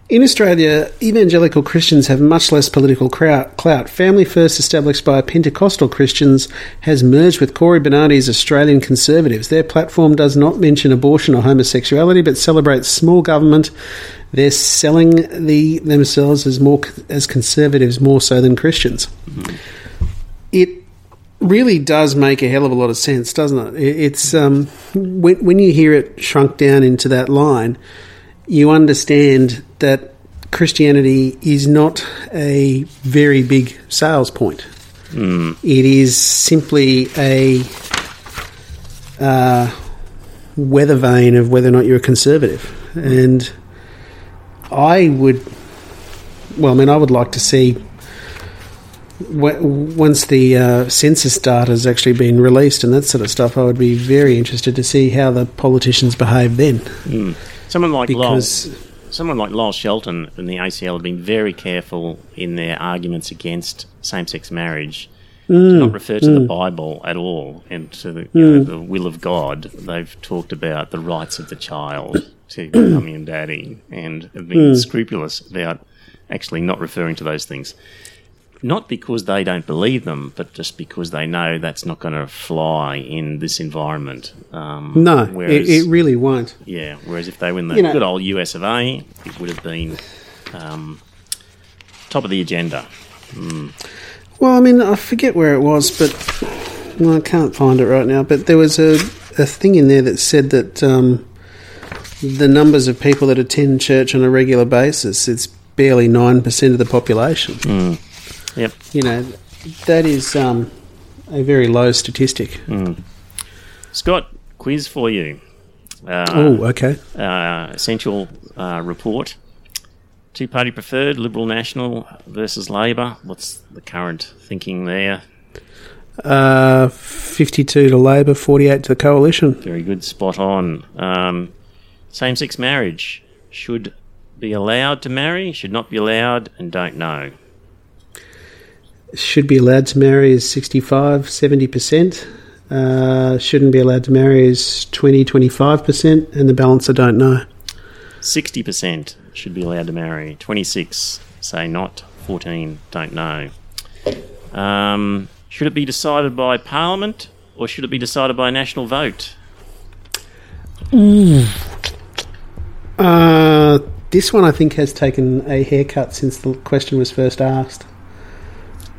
in Australia, evangelical Christians have much less political clout. Family First, established by Pentecostal Christians, has merged with Cory Bernardi's Australian Conservatives. Their platform does not mention abortion or homosexuality, but celebrates small government. They're selling the themselves as more as conservatives more so than Christians. It really does make a hell of a lot of sense, doesn't it? It- It's um, when when you hear it shrunk down into that line, you understand that Christianity is not a very big sales point. It is simply a uh, weather vane of whether or not you're a conservative, and I would. Well, I mean, I would like to see w- once the uh, census data has actually been released and that sort of stuff, I would be very interested to see how the politicians behave then. Someone like Because Lyle, someone like Lyle Shelton and the ACL have been very careful in their arguments against same-sex marriage. to mm, not refer to the mm. Bible at all and to the, you mm. know, the will of God. They've talked about the rights of the child to mummy and daddy, and have been scrupulous about actually not referring to those things. Not because they don't believe them, but just because they know that's not going to fly in this environment. Um, no, it, whereas- it really won't. yeah, whereas if they win the You know- good old US of A, it would have been um, top of the agenda. Well, I mean, I forget where it was, but well, I can't find it right now. But there was a, a thing in there that said that um, the numbers of people that attend church on a regular basis, it's barely 9% of the population. Yep. You know, that is um, a very low statistic. Scott, quiz for you. Uh, oh, okay. uh, essential uh, report. Two party preferred, Liberal National versus Labor. What's the current thinking there? Uh, 52 to Labor, 48 to the Coalition. Very good, spot on. Um, Same sex marriage should be allowed to marry, should not be allowed, and don't know. Should be allowed to marry is 65, 70%. Uh, shouldn't be allowed to marry is 20, 25%. And the balance I don't know. 60% should be allowed to marry, 26 say not, 14 don't know. Um, should it be decided by Parliament or should it be decided by a national vote? Uh, this one I think has taken a haircut since the question was first asked.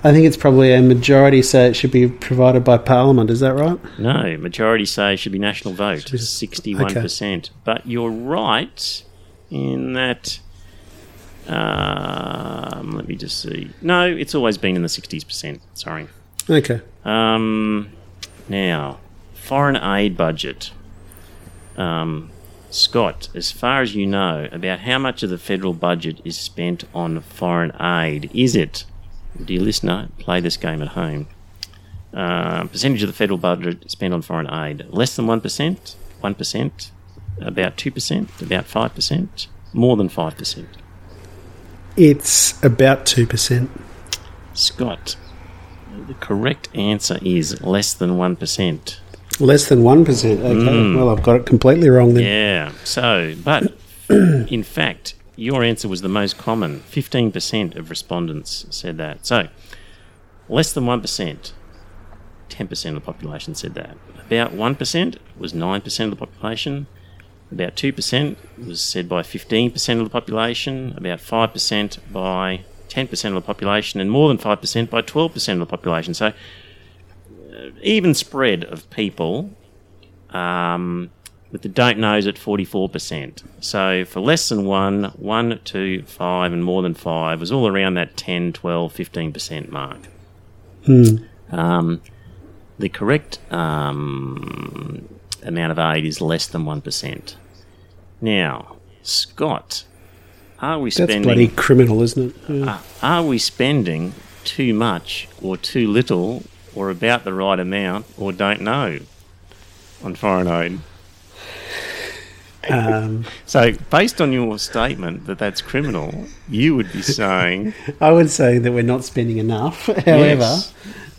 I think it's probably a majority say it should be provided by Parliament. Is that right? No, majority say it should be national vote, 61%. But you're right in that. Um, let me just see. No, it's always been in the 60s%. Sorry. Okay. Um, now, foreign aid budget. Um, Scott, as far as you know, about how much of the federal budget is spent on foreign aid? Is it, dear listener, play this game at home? Uh, percentage of the federal budget spent on foreign aid less than 1%, 1%, about 2%, about 5%, more than 5%. It's about 2%. Scott, the correct answer is less than 1%. Less than 1%. Okay. Well, I've got it completely wrong then. Yeah. So, but [clears throat] in fact, your answer was the most common. 15% of respondents said that. So, less than 1%, 10% of the population said that. About 1% was 9% of the population. About 2% was said by 15% of the population. About 5% by 10% of the population. And more than 5% by 12% of the population. So, uh, even spread of people um, with the don't knows at 44%. So for less than one, one, two, five, and more than five was all around that 10, 12, 15% mark. Um, the correct um, amount of aid is less than 1%. Now, Scott, are we spending. That's bloody criminal, isn't it? Yeah. uh, are we spending too much or too little or about the right amount or don't know on foreign aid? Um, [laughs] So, based on your statement that that's criminal, you would be saying [laughs] I would say that we're not spending enough. [laughs] However, yes,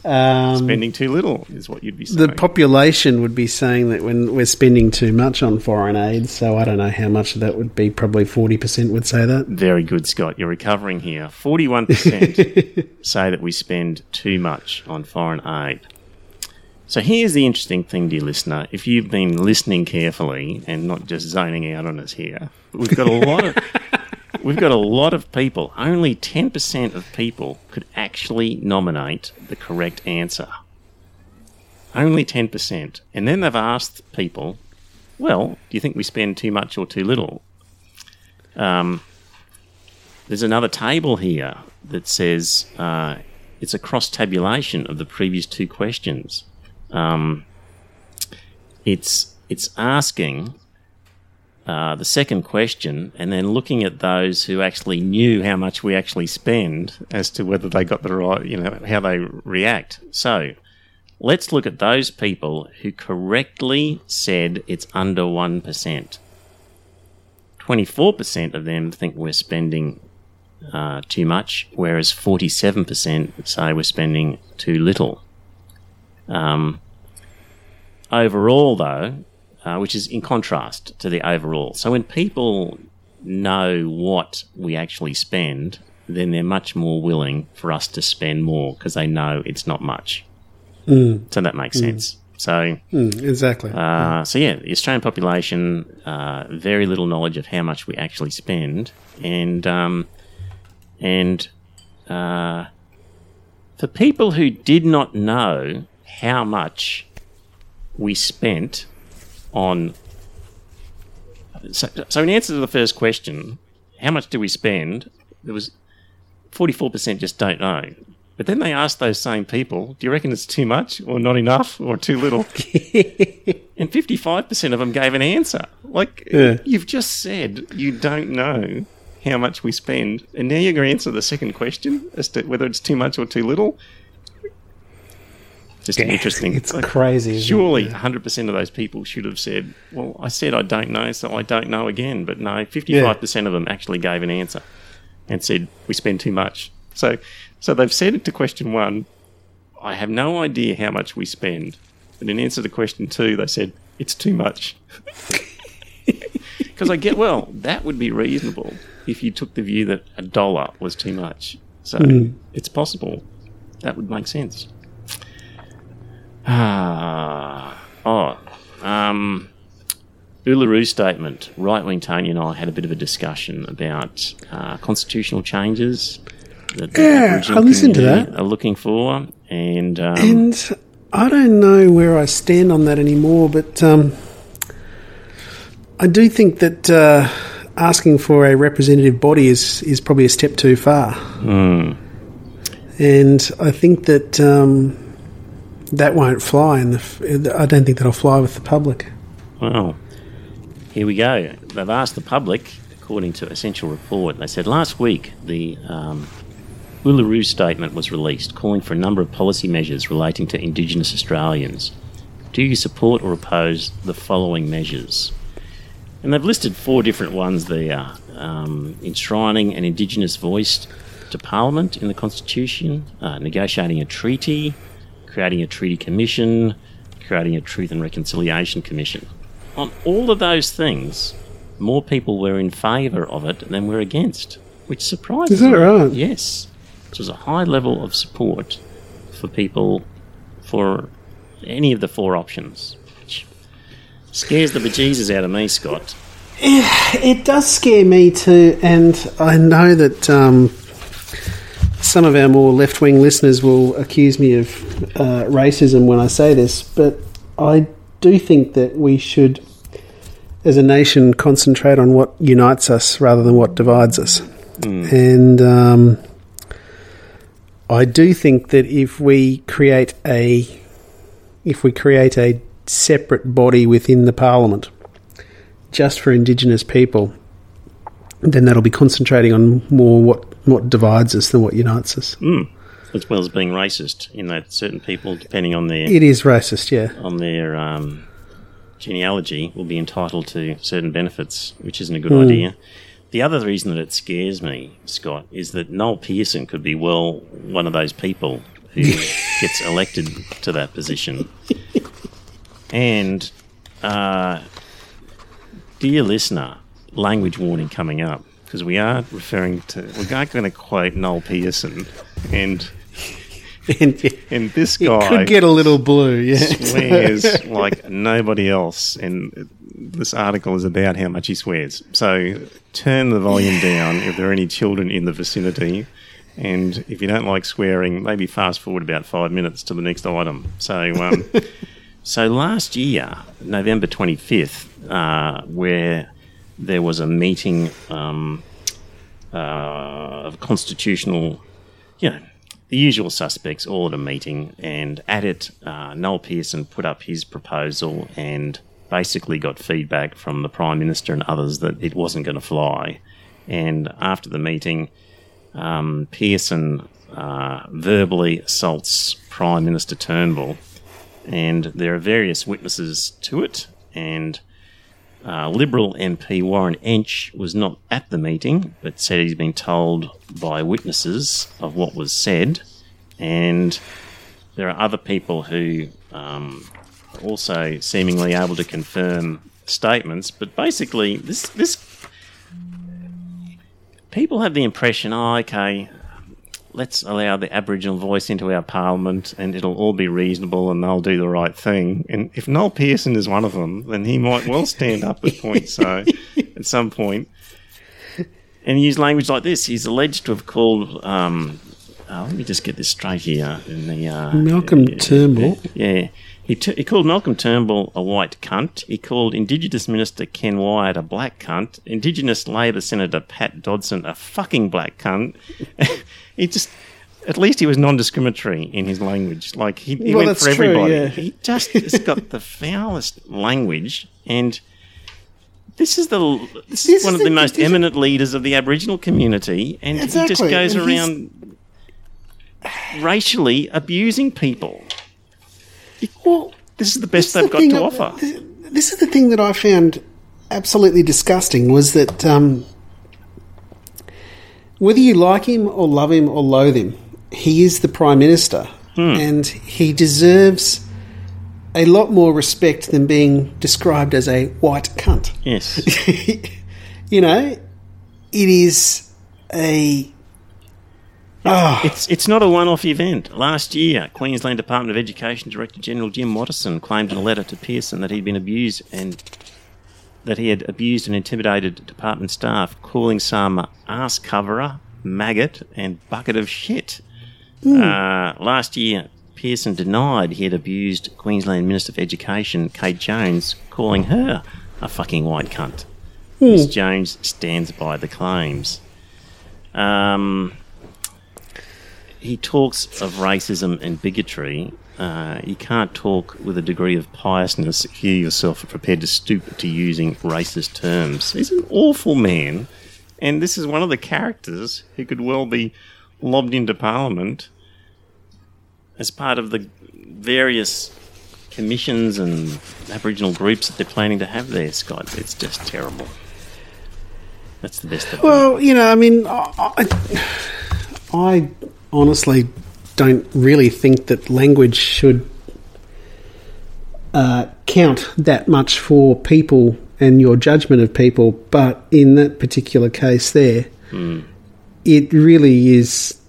um, spending too little is what you'd be saying. the population would be saying that when we're spending too much on foreign aid, so I don't know how much of that would be. Probably 40% would say that. Very good, Scott. You're recovering here. 41% say that we spend too much on foreign aid. So here's the interesting thing, dear listener. If you've been listening carefully and not just zoning out on us here, we've got a lot of [laughs] we've got a lot of people. Only 10% of people could actually nominate the correct answer. Only 10%. And then they've asked people, well, do you think we spend too much or too little? Um, there's another table here that says uh, it's a cross tabulation of the previous two questions. Um, it's it's asking uh, the second question and then looking at those who actually knew how much we actually spend as to whether they got the right, you know, how they react. So let's look at those people who correctly said it's under 1%. 24% of them think we're spending uh, too much, whereas 47% say we're spending too little. Um, overall, though, uh, which is in contrast to the overall. So when people know what we actually spend, then they're much more willing for us to spend more because they know it's not much. So that makes sense. So, Mm, exactly. uh, so yeah, the Australian population, uh, very little knowledge of how much we actually spend, and um, and uh, for people who did not know how much we spent on. So, so in answer to the first question, how much do we spend? There was forty-four percent just don't know. But then they asked those same people, do you reckon it's too much or not enough or too little? [laughs] and 55% of them gave an answer. Like, Yeah. you've just said you don't know how much we spend, and now you're going to answer the second question as to whether it's too much or too little. Just interesting. It's Like, crazy. it? Surely 100% of those people should have said, Well, I said I don't know, so I don't know again. But no, 55% of them actually gave an answer and said, We spend too much. So, so they've said it to question one, I have no idea how much we spend. But in answer to question two, they said, It's too much. [laughs] Because I get, well, that would be reasonable if you took the view that a dollar was too much. So hmm. it's possible. That would make sense. Ah, oh, um, Uluru statement. Right wing Tony and I had a bit of a discussion about uh, constitutional changes that the Yeah, Aboriginal I listened to that. are looking for, and, um, And I don't know where I stand on that anymore, but um, I do think that uh, asking for a representative body is, is probably a step too far. And I think that um, that won't fly. F- I don't think that'll fly with the public. Well, here we go. They've asked the public, according to Essential Report, they said last week the um, Uluru statement was released calling for a number of policy measures relating to Indigenous Australians. Do you support or oppose the following measures? And they've listed four different ones there um, enshrining an Indigenous voice to Parliament in the Constitution, uh, negotiating a treaty, creating a treaty commission, creating a Truth and Reconciliation Commission. On all of those things, more people were in favour of it than were against, which surprises me. Is that me. right? Yes. It was a high level of support for people for any of the four options, which scares the bejesus out of me, Scott. It does scare me too, and I know that um, some of our more left wing listeners will accuse me of uh, racism when I say this, but I do think that we should, as a nation, concentrate on what unites us rather than what divides us. And um, I do think that if we create a if we create a separate body within the parliament just for Indigenous people, then that'll be concentrating on more what what divides us than what unites us. As well as being racist, in that certain people, depending on their It is racist, yeah. on their um, genealogy will be entitled to certain benefits, which isn't a good Hmm. idea. The other reason that it scares me, Scott, is that Noel Pearson could be well one of those people who [laughs] gets elected to that position. And, uh, dear listener, language warning coming up because we are referring to we're not going to quote Noel Pearson, and and and this guy could get a little blue, yeah. swears [laughs] like nobody else, and this article is about how much he swears. So turn the volume down if there are any children in the vicinity, and if you don't like swearing, maybe fast forward about five minutes to the next item. So, um, [laughs] so last year, November twenty fifth, uh, where there was a meeting um, uh, of constitutional, you know, the usual suspects all at a meeting, and at it, uh, Noel Pearson put up his proposal and basically got feedback from the Prime Minister and others that it wasn't going to fly. And after the meeting, um, Pearson uh, verbally assaults Prime Minister Turnbull, and there are various witnesses to it, and uh, Liberal MP Warren Entsch was not at the meeting, but said he's been told by witnesses of what was said. And there are other people who um, are also seemingly able to confirm statements. But basically, this this people have the impression, oh, okay, let's allow the Aboriginal voice into our parliament and it'll all be reasonable and they'll do the right thing. And if Noel Pearson is one of them, then he might well stand up at point so at some point and use language like this. He's alleged to have called. Um, uh, let me just get this straight here. In the uh, Malcolm Turnbull. yeah. He, t- he called Malcolm Turnbull a white cunt. He called Indigenous Minister Ken Wyatt a black cunt. Indigenous Labor Senator Pat Dodson a fucking black cunt. [laughs] he just at least he was non-discriminatory in his language. Like he, he Well, went for true, everybody. yeah. He just has got the [laughs] foulest language, and this is the this, This is one is of the the- most eminent leaders of the Aboriginal community, and he just goes and he's- around racially abusing people. Well, This is the best they've the got to offer. This is the thing that I found absolutely disgusting was that um, whether you like him or love him or loathe him, he is the prime minister, and he deserves a lot more respect than being described as a white cunt. Yes. [laughs] you know, it is a. Ah, It's it's not a one-off event. Last year, Queensland Department of Education Director General Jim Watterson claimed in a letter to Pearson that he'd been abused and that he had abused and intimidated department staff, calling some ass coverer, maggot, and bucket of shit. Uh, last year, Pearson denied he had abused Queensland Minister for Education Kate Jones, calling her a fucking white cunt. Ms. Jones stands by the claims. Um, he talks of racism and bigotry. Uh, you can't talk with a degree of piousness if you yourself are prepared to stoop to using racist terms. He's an awful man, and this is one of the characters who could well be lobbed into Parliament as part of the various commissions and Aboriginal groups that they're planning to have there, Scott. It's just terrible. That's the best. Well, you know, I mean, I, I honestly don't really think that language should uh, count that much for people and your judgment of people, but in that particular case, there, it really is.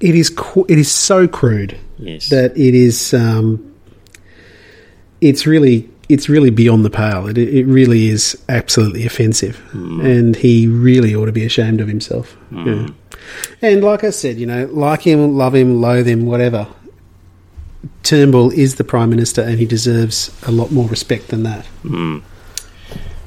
It is. It is so crude Yes. that it is. Um, it's really. It's really beyond the pale. It, it really is absolutely offensive, and he really ought to be ashamed of himself. Yeah. And like I said, you know, like him, love him, loathe him, whatever. Turnbull is the prime minister, and he deserves a lot more respect than that. Hmm.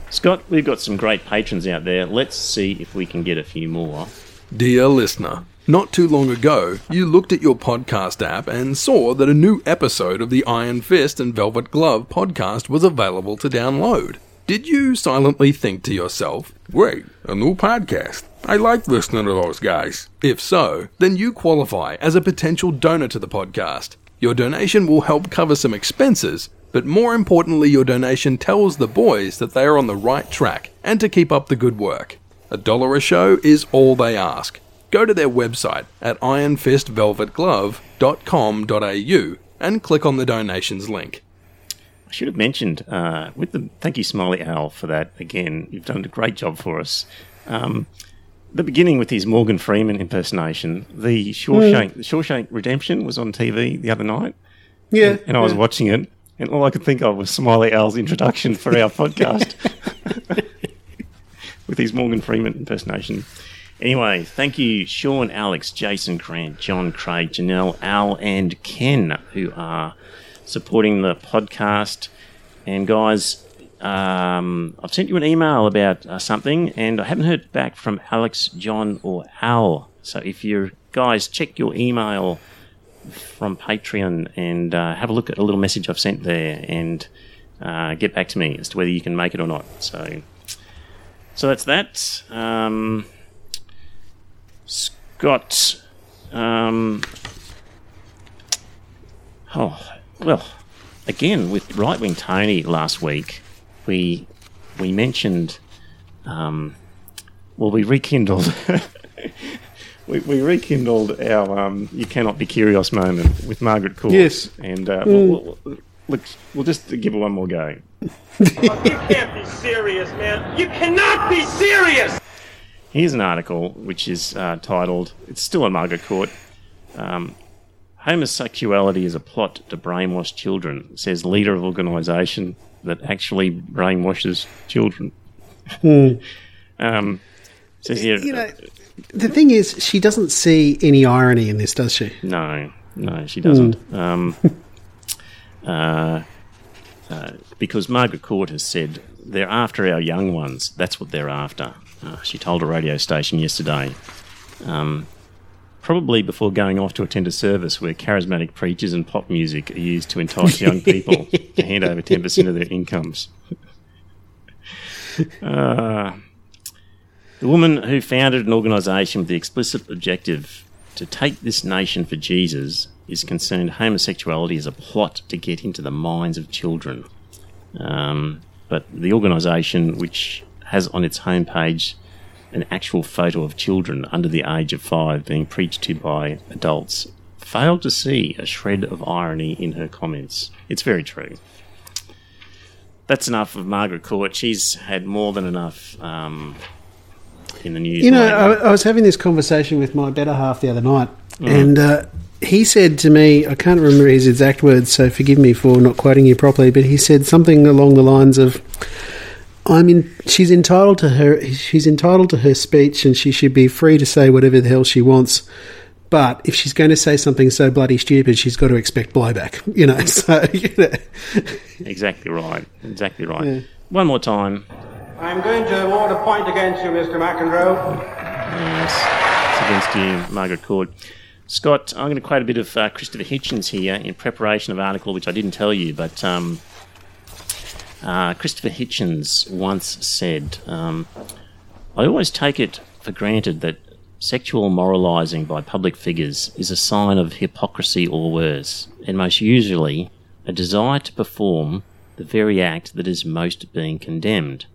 Scott, we've got some great patrons out there. Let's see if we can get a few more. Dear listener, not too long ago, you looked at your podcast app and saw that a new episode of the Iron Fist and Velvet Glove podcast was available to download. Did you silently think to yourself, wait, a new podcast? I like listening to those guys. If so, then you qualify as a potential donor to the podcast. Your donation will help cover some expenses, but more importantly, your donation tells the boys that they are on the right track and to keep up the good work. A dollar a show is all they ask. Go to their website at ironfistvelvetglove.com.au and click on the donations link. I should have mentioned uh, with the thank you, Smiley Owl, for that. Again, you've done a great job for us. Um, the beginning with his Morgan Freeman impersonation, the Shawshank, the Shawshank Redemption was on TV the other night, Yeah, and I was watching it, and all I could think of was Smiley Owl's introduction for our [laughs] podcast [laughs] with his Morgan Freeman impersonation. Anyway, thank you, Sean, Alex, Jason, Grant, John, Craig, Janelle, Al, and Ken, who are supporting the podcast. And guys, um, I've sent you an email about uh, something, and I haven't heard back from Alex, John, or Al. So if you guys check your email from Patreon and uh, have a look at a little message I've sent there, and uh, get back to me as to whether you can make it or not. So, so that's that. Um, Scott. Um, oh well, again with right wing Tony last week, we we mentioned. Um, well, we rekindled. [laughs] we, we rekindled our um, "You cannot be curious" moment with Margaret Court. Yes. and uh, we'll, we'll, look, we'll just give it one more go. You can't be serious, man. You cannot be serious! Here's an article which is uh, titled, it's still on Margaret Court. Um, Homosexuality is a plot to brainwash children, says leader of organisation that actually brainwashes children. um, says here, you know, the thing is, she doesn't see any irony in this, does she? No, no, she doesn't. Um, [laughs] uh, uh, because Margaret Court has said they're after our young ones. That's what they're after. Uh, she told a radio station yesterday. Um, probably before going off to attend a service where charismatic preachers and pop music are used to entice young people [laughs] to hand over 10% of their incomes. Uh, the woman who founded an organisation with the explicit objective to take this nation for Jesus is concerned homosexuality is a plot to get into the minds of children. Um, but the organisation, which has on its homepage an actual photo of children under the age of five being preached to by adults, failed to see a shred of irony in her comments. It's very true. That's enough of Margaret Court. She's had more than enough um, in the news. You know, I. I was having this conversation with my better half the other night, Mm. and uh, he said to me, I can't remember his exact words, so forgive me for not quoting you properly, but he said something along the lines of, "I'm in. She's entitled to her. She's entitled to her speech, and she should be free to say whatever the hell she wants." But if she's going to say something so bloody stupid, she's got to expect blowback. [laughs] You know, [laughs] so you know. Exactly right. Exactly right. Yeah. One more time. I'm going to award a point against you, Mr. McEnroe. Yes, it's against you, Margaret Court. Scott, I'm going to quote a bit of uh, Christopher Hitchens here in preparation of an article which I didn't tell you, but um, uh, Christopher Hitchens once said, um, I always take it for granted that sexual moralising by public figures is a sign of hypocrisy or worse, and most usually a desire to perform the very act that is most being condemned.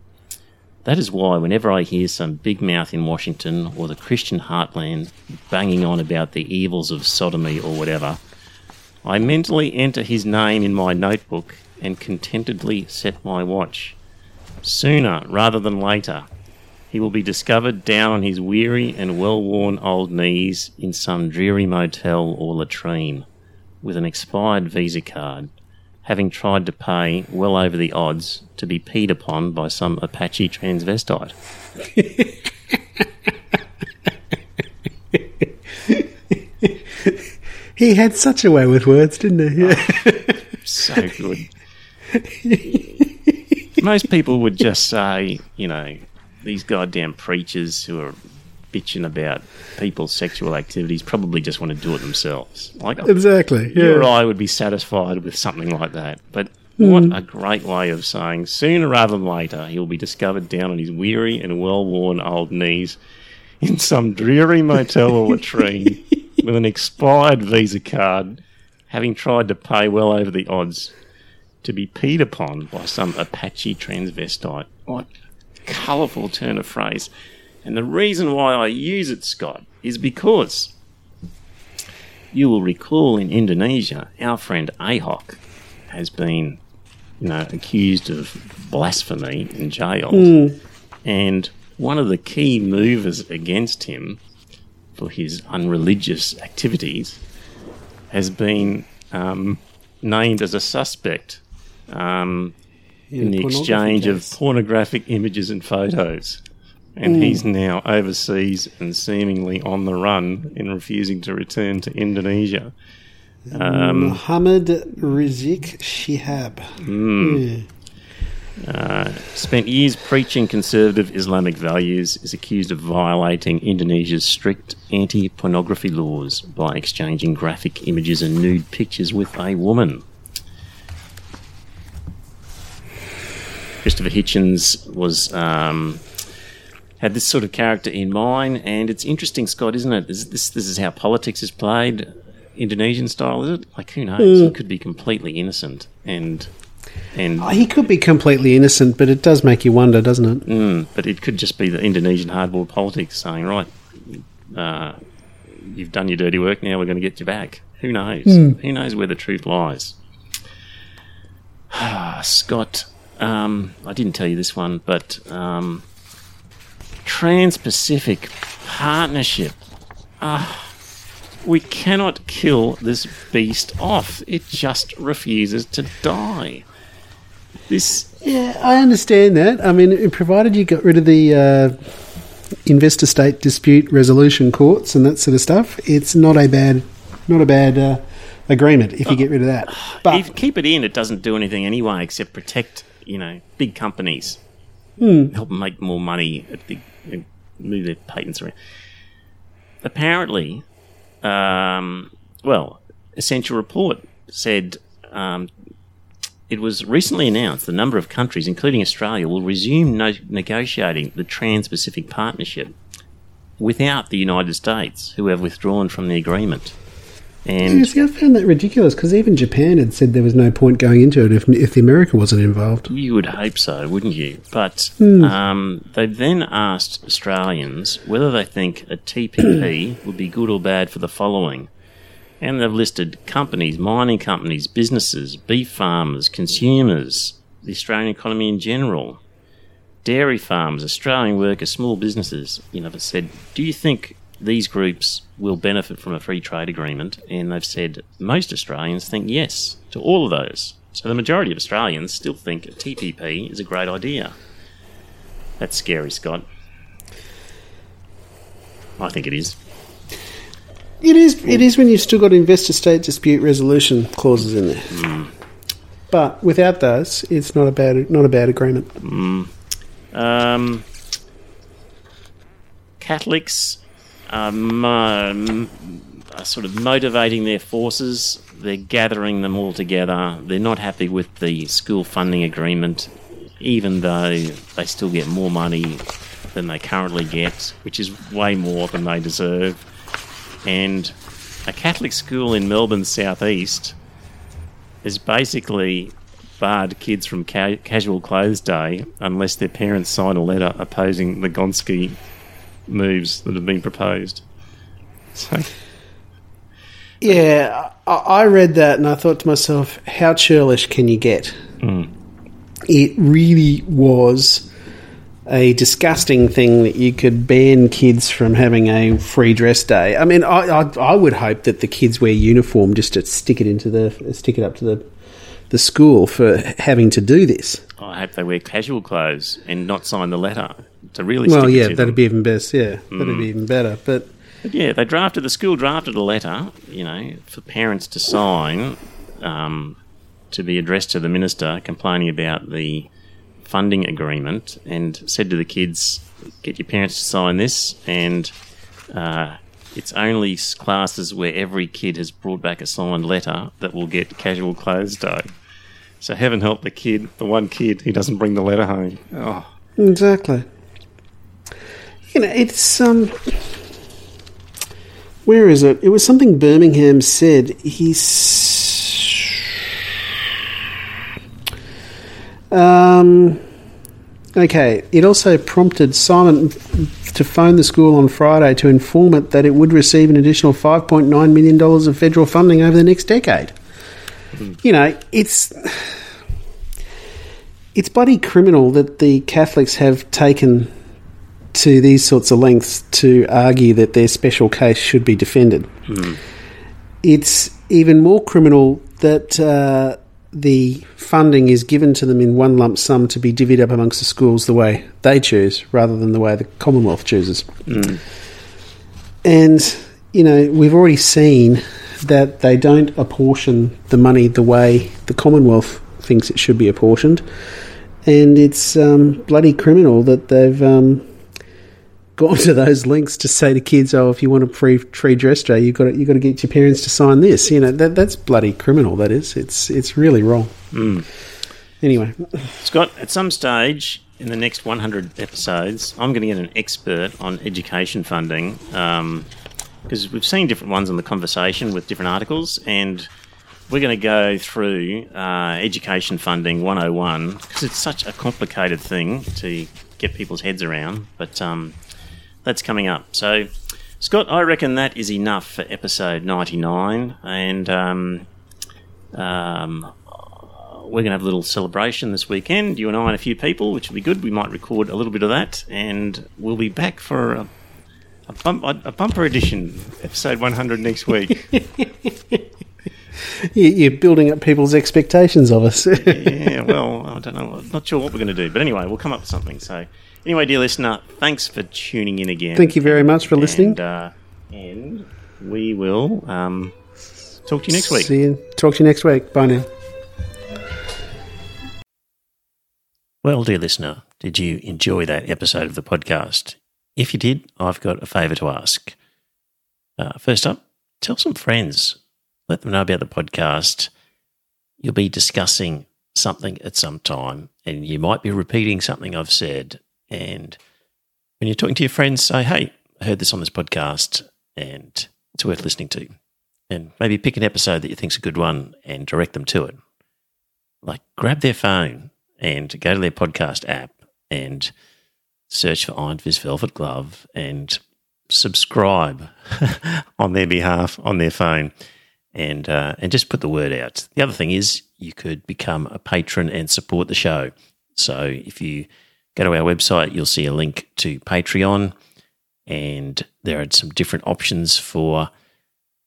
That is why, whenever I hear some big mouth in Washington or the Christian heartland banging on about the evils of sodomy or whatever, I mentally enter his name in my notebook and contentedly set my watch. Sooner rather than later, he will be discovered down on his weary and well worn old knees in some dreary motel or latrine, with an expired Visa card, having tried to pay well over the odds to be peed upon by some Apache transvestite. [laughs] he had such a way with words, didn't he? Yeah. Oh, [laughs] so good. [laughs] Most people would just say, you know, these goddamn preachers who are bitching about people's sexual activities probably just want to do it themselves. Like, exactly. you or Yeah. I would be satisfied with something like that. But hmm. what a great way of saying sooner rather than later he'll be discovered down on his weary and well worn old knees in some dreary motel or latrine [laughs] with an expired Visa card, having tried to pay well over the odds to be peed upon by some Apache transvestite. What colourful turn of phrase. And the reason why I use it, Scott, is because you will recall in Indonesia, our friend Ahok has been, you know, accused of blasphemy and jailed. And one of the key movers against him for his unreligious activities has been um, named as a suspect um, in the exchange of pornographic images and photos. And he's now overseas and seemingly on the run in refusing to return to Indonesia. Um, Muhammad Rizieq Shihab. uh, spent years preaching conservative Islamic values, is accused of violating Indonesia's strict anti pornography laws by exchanging graphic images and nude pictures with a woman. Christopher Hitchens was um, had this sort of character in mind, and it's interesting, Scott, isn't it? Is this this is how politics is played, Indonesian style, is it? Like who knows? He could be completely innocent, and and Oh, He could be completely innocent, but it does make you wonder, doesn't it? Mm, but it could just be the Indonesian hardball politics saying, right, uh, you've done your dirty work, now we're going to get you back. Who knows? Who knows where the truth lies? [sighs] Scott, um, I didn't tell you this one, but um, Trans Pacific Partnership. Ah, we cannot kill this beast off. It just refuses to die. This Yeah, I understand that. I mean, provided you got rid of the uh, investor state dispute resolution courts and that sort of stuff, it's not a bad, not a bad uh, agreement if you get rid of that. if But you keep it in, it doesn't do anything anyway except protect, you know, big companies. Help them make more money, at the, and move their patents around. Apparently, um, well, Essential Report said um, it was recently announced the number of countries, including Australia, will resume no- negotiating the Trans Pacific Partnership without the United States, who have withdrawn from the agreement. Yeah, And see, I found that ridiculous because even Japan had said there was no point going into it if, if the America wasn't involved. You would hope so, wouldn't you? But um, they've then asked Australians whether they think a TPP [clears throat] would be good or bad for the following. And they've listed companies, mining companies, businesses, beef farmers, consumers, the Australian economy in general, dairy farms, Australian workers, small businesses. You know, they said, do you think these groups will benefit from a free trade agreement? And they've said most Australians think yes to all of those. So the majority of Australians still think a TPP is a great idea. That's scary, Scott. I think it is. It is. It is when you've still got investor state dispute resolution clauses in there. But without those, it's not a bad not a bad agreement. Um, Catholics Um, mo- are sort of motivating their forces. They're gathering them all together. They're not happy with the school funding agreement, even though they still get more money than they currently get, which is way more than they deserve. And a Catholic school in Melbourne's southeast is basically barred kids from ca- casual clothes day unless their parents sign a letter opposing the Gonski moves that have been proposed. So, Yeah, I, I read that and I thought to myself, how churlish can you get? Hmm. It really was a disgusting thing that you could ban kids from having a free dress day. I mean, I, I, I would hope that the kids wear uniform just to stick it into the stick it up to the the school for having to do this. I hope they wear casual clothes and not sign the letter to really. Well, yeah, that'd them. be even best. Yeah, that'd be even better. But But yeah, they drafted the school drafted a letter, you know, for parents to sign, um, to be addressed to the minister, complaining about the funding agreement, and said to the kids, "Get your parents to sign this." And uh, it's only classes where every kid has brought back a signed letter that will get casual clothes day. So heaven help the kid, the one kid who doesn't bring the letter home. Oh, Exactly. You know, it's um. Where is it? It was something Birmingham said. He's. Um. Okay. It also prompted Simon to phone the school on Friday to inform it that it would receive an additional five point nine million dollars of federal funding over the next decade. You know, it's it's bloody criminal that the Catholics have taken to these sorts of lengths to argue that their special case should be defended. It's even more criminal that uh, the funding is given to them in one lump sum to be divvied up amongst the schools the way they choose rather than the way the Commonwealth chooses. And, you know, we've already seen that they don't apportion the money the way the Commonwealth thinks it should be apportioned. And it's um, bloody criminal that they've um, gone [laughs] to those links to say to kids, "Oh, if you want a free free dress day, you got to, you got to get your parents to sign this." You know that that's bloody criminal. That is. It's it's really wrong. Anyway, Scott, at some stage in the next 100 episodes, I'm going to get an expert on education funding because we've seen different ones in the conversation with different articles, and we're going to go through uh, education funding 101 because it's such a complicated thing to get people's heads around. But um, that's coming up. So, Scott, I reckon that is enough for episode 99, and. Um, um, we're going to have a little celebration this weekend. You and I and a few people, which will be good. We might record a little bit of that, and we'll be back for a, a, bump, a bumper edition, episode 100 next week. [laughs] you- you're building up people's expectations of us. [laughs] yeah, well, I don't know. I'm not sure what we're going to do, but anyway, we'll come up with something. So, anyway, dear listener, thanks for tuning in again. Thank you very much for listening. And, uh, and we will um, talk to you next week. See you. Talk to you next week. Bye now. Well, dear listener, did you enjoy that episode of the podcast? If you did, I've got a favour to ask. Uh, first up, tell some friends, let them know about the podcast. You'll be discussing something at some time, and you might be repeating something I've said. And when you're talking to your friends, say, Hey, I heard this on this podcast, and it's worth listening to. And maybe pick an episode that you think's a good one and direct them to it. Like grab their phone and go to their podcast app and search for Iron Fist Velvet Glove and subscribe [laughs] on their behalf on their phone and uh, and just put the word out. The other thing is you could become a patron and support the show. So if you go to our website, you'll see a link to Patreon, and there are some different options for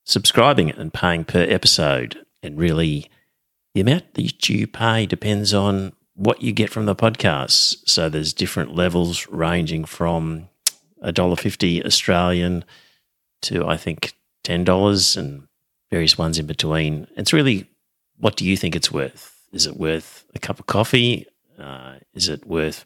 subscribing and paying per episode. And really, the amount that you pay depends on what you get from the podcast. So there's different levels ranging from $1.50 Australian to I think $10 and various ones in between. It's really what do you think it's worth? Is it worth a cup of coffee? Uh, is it worth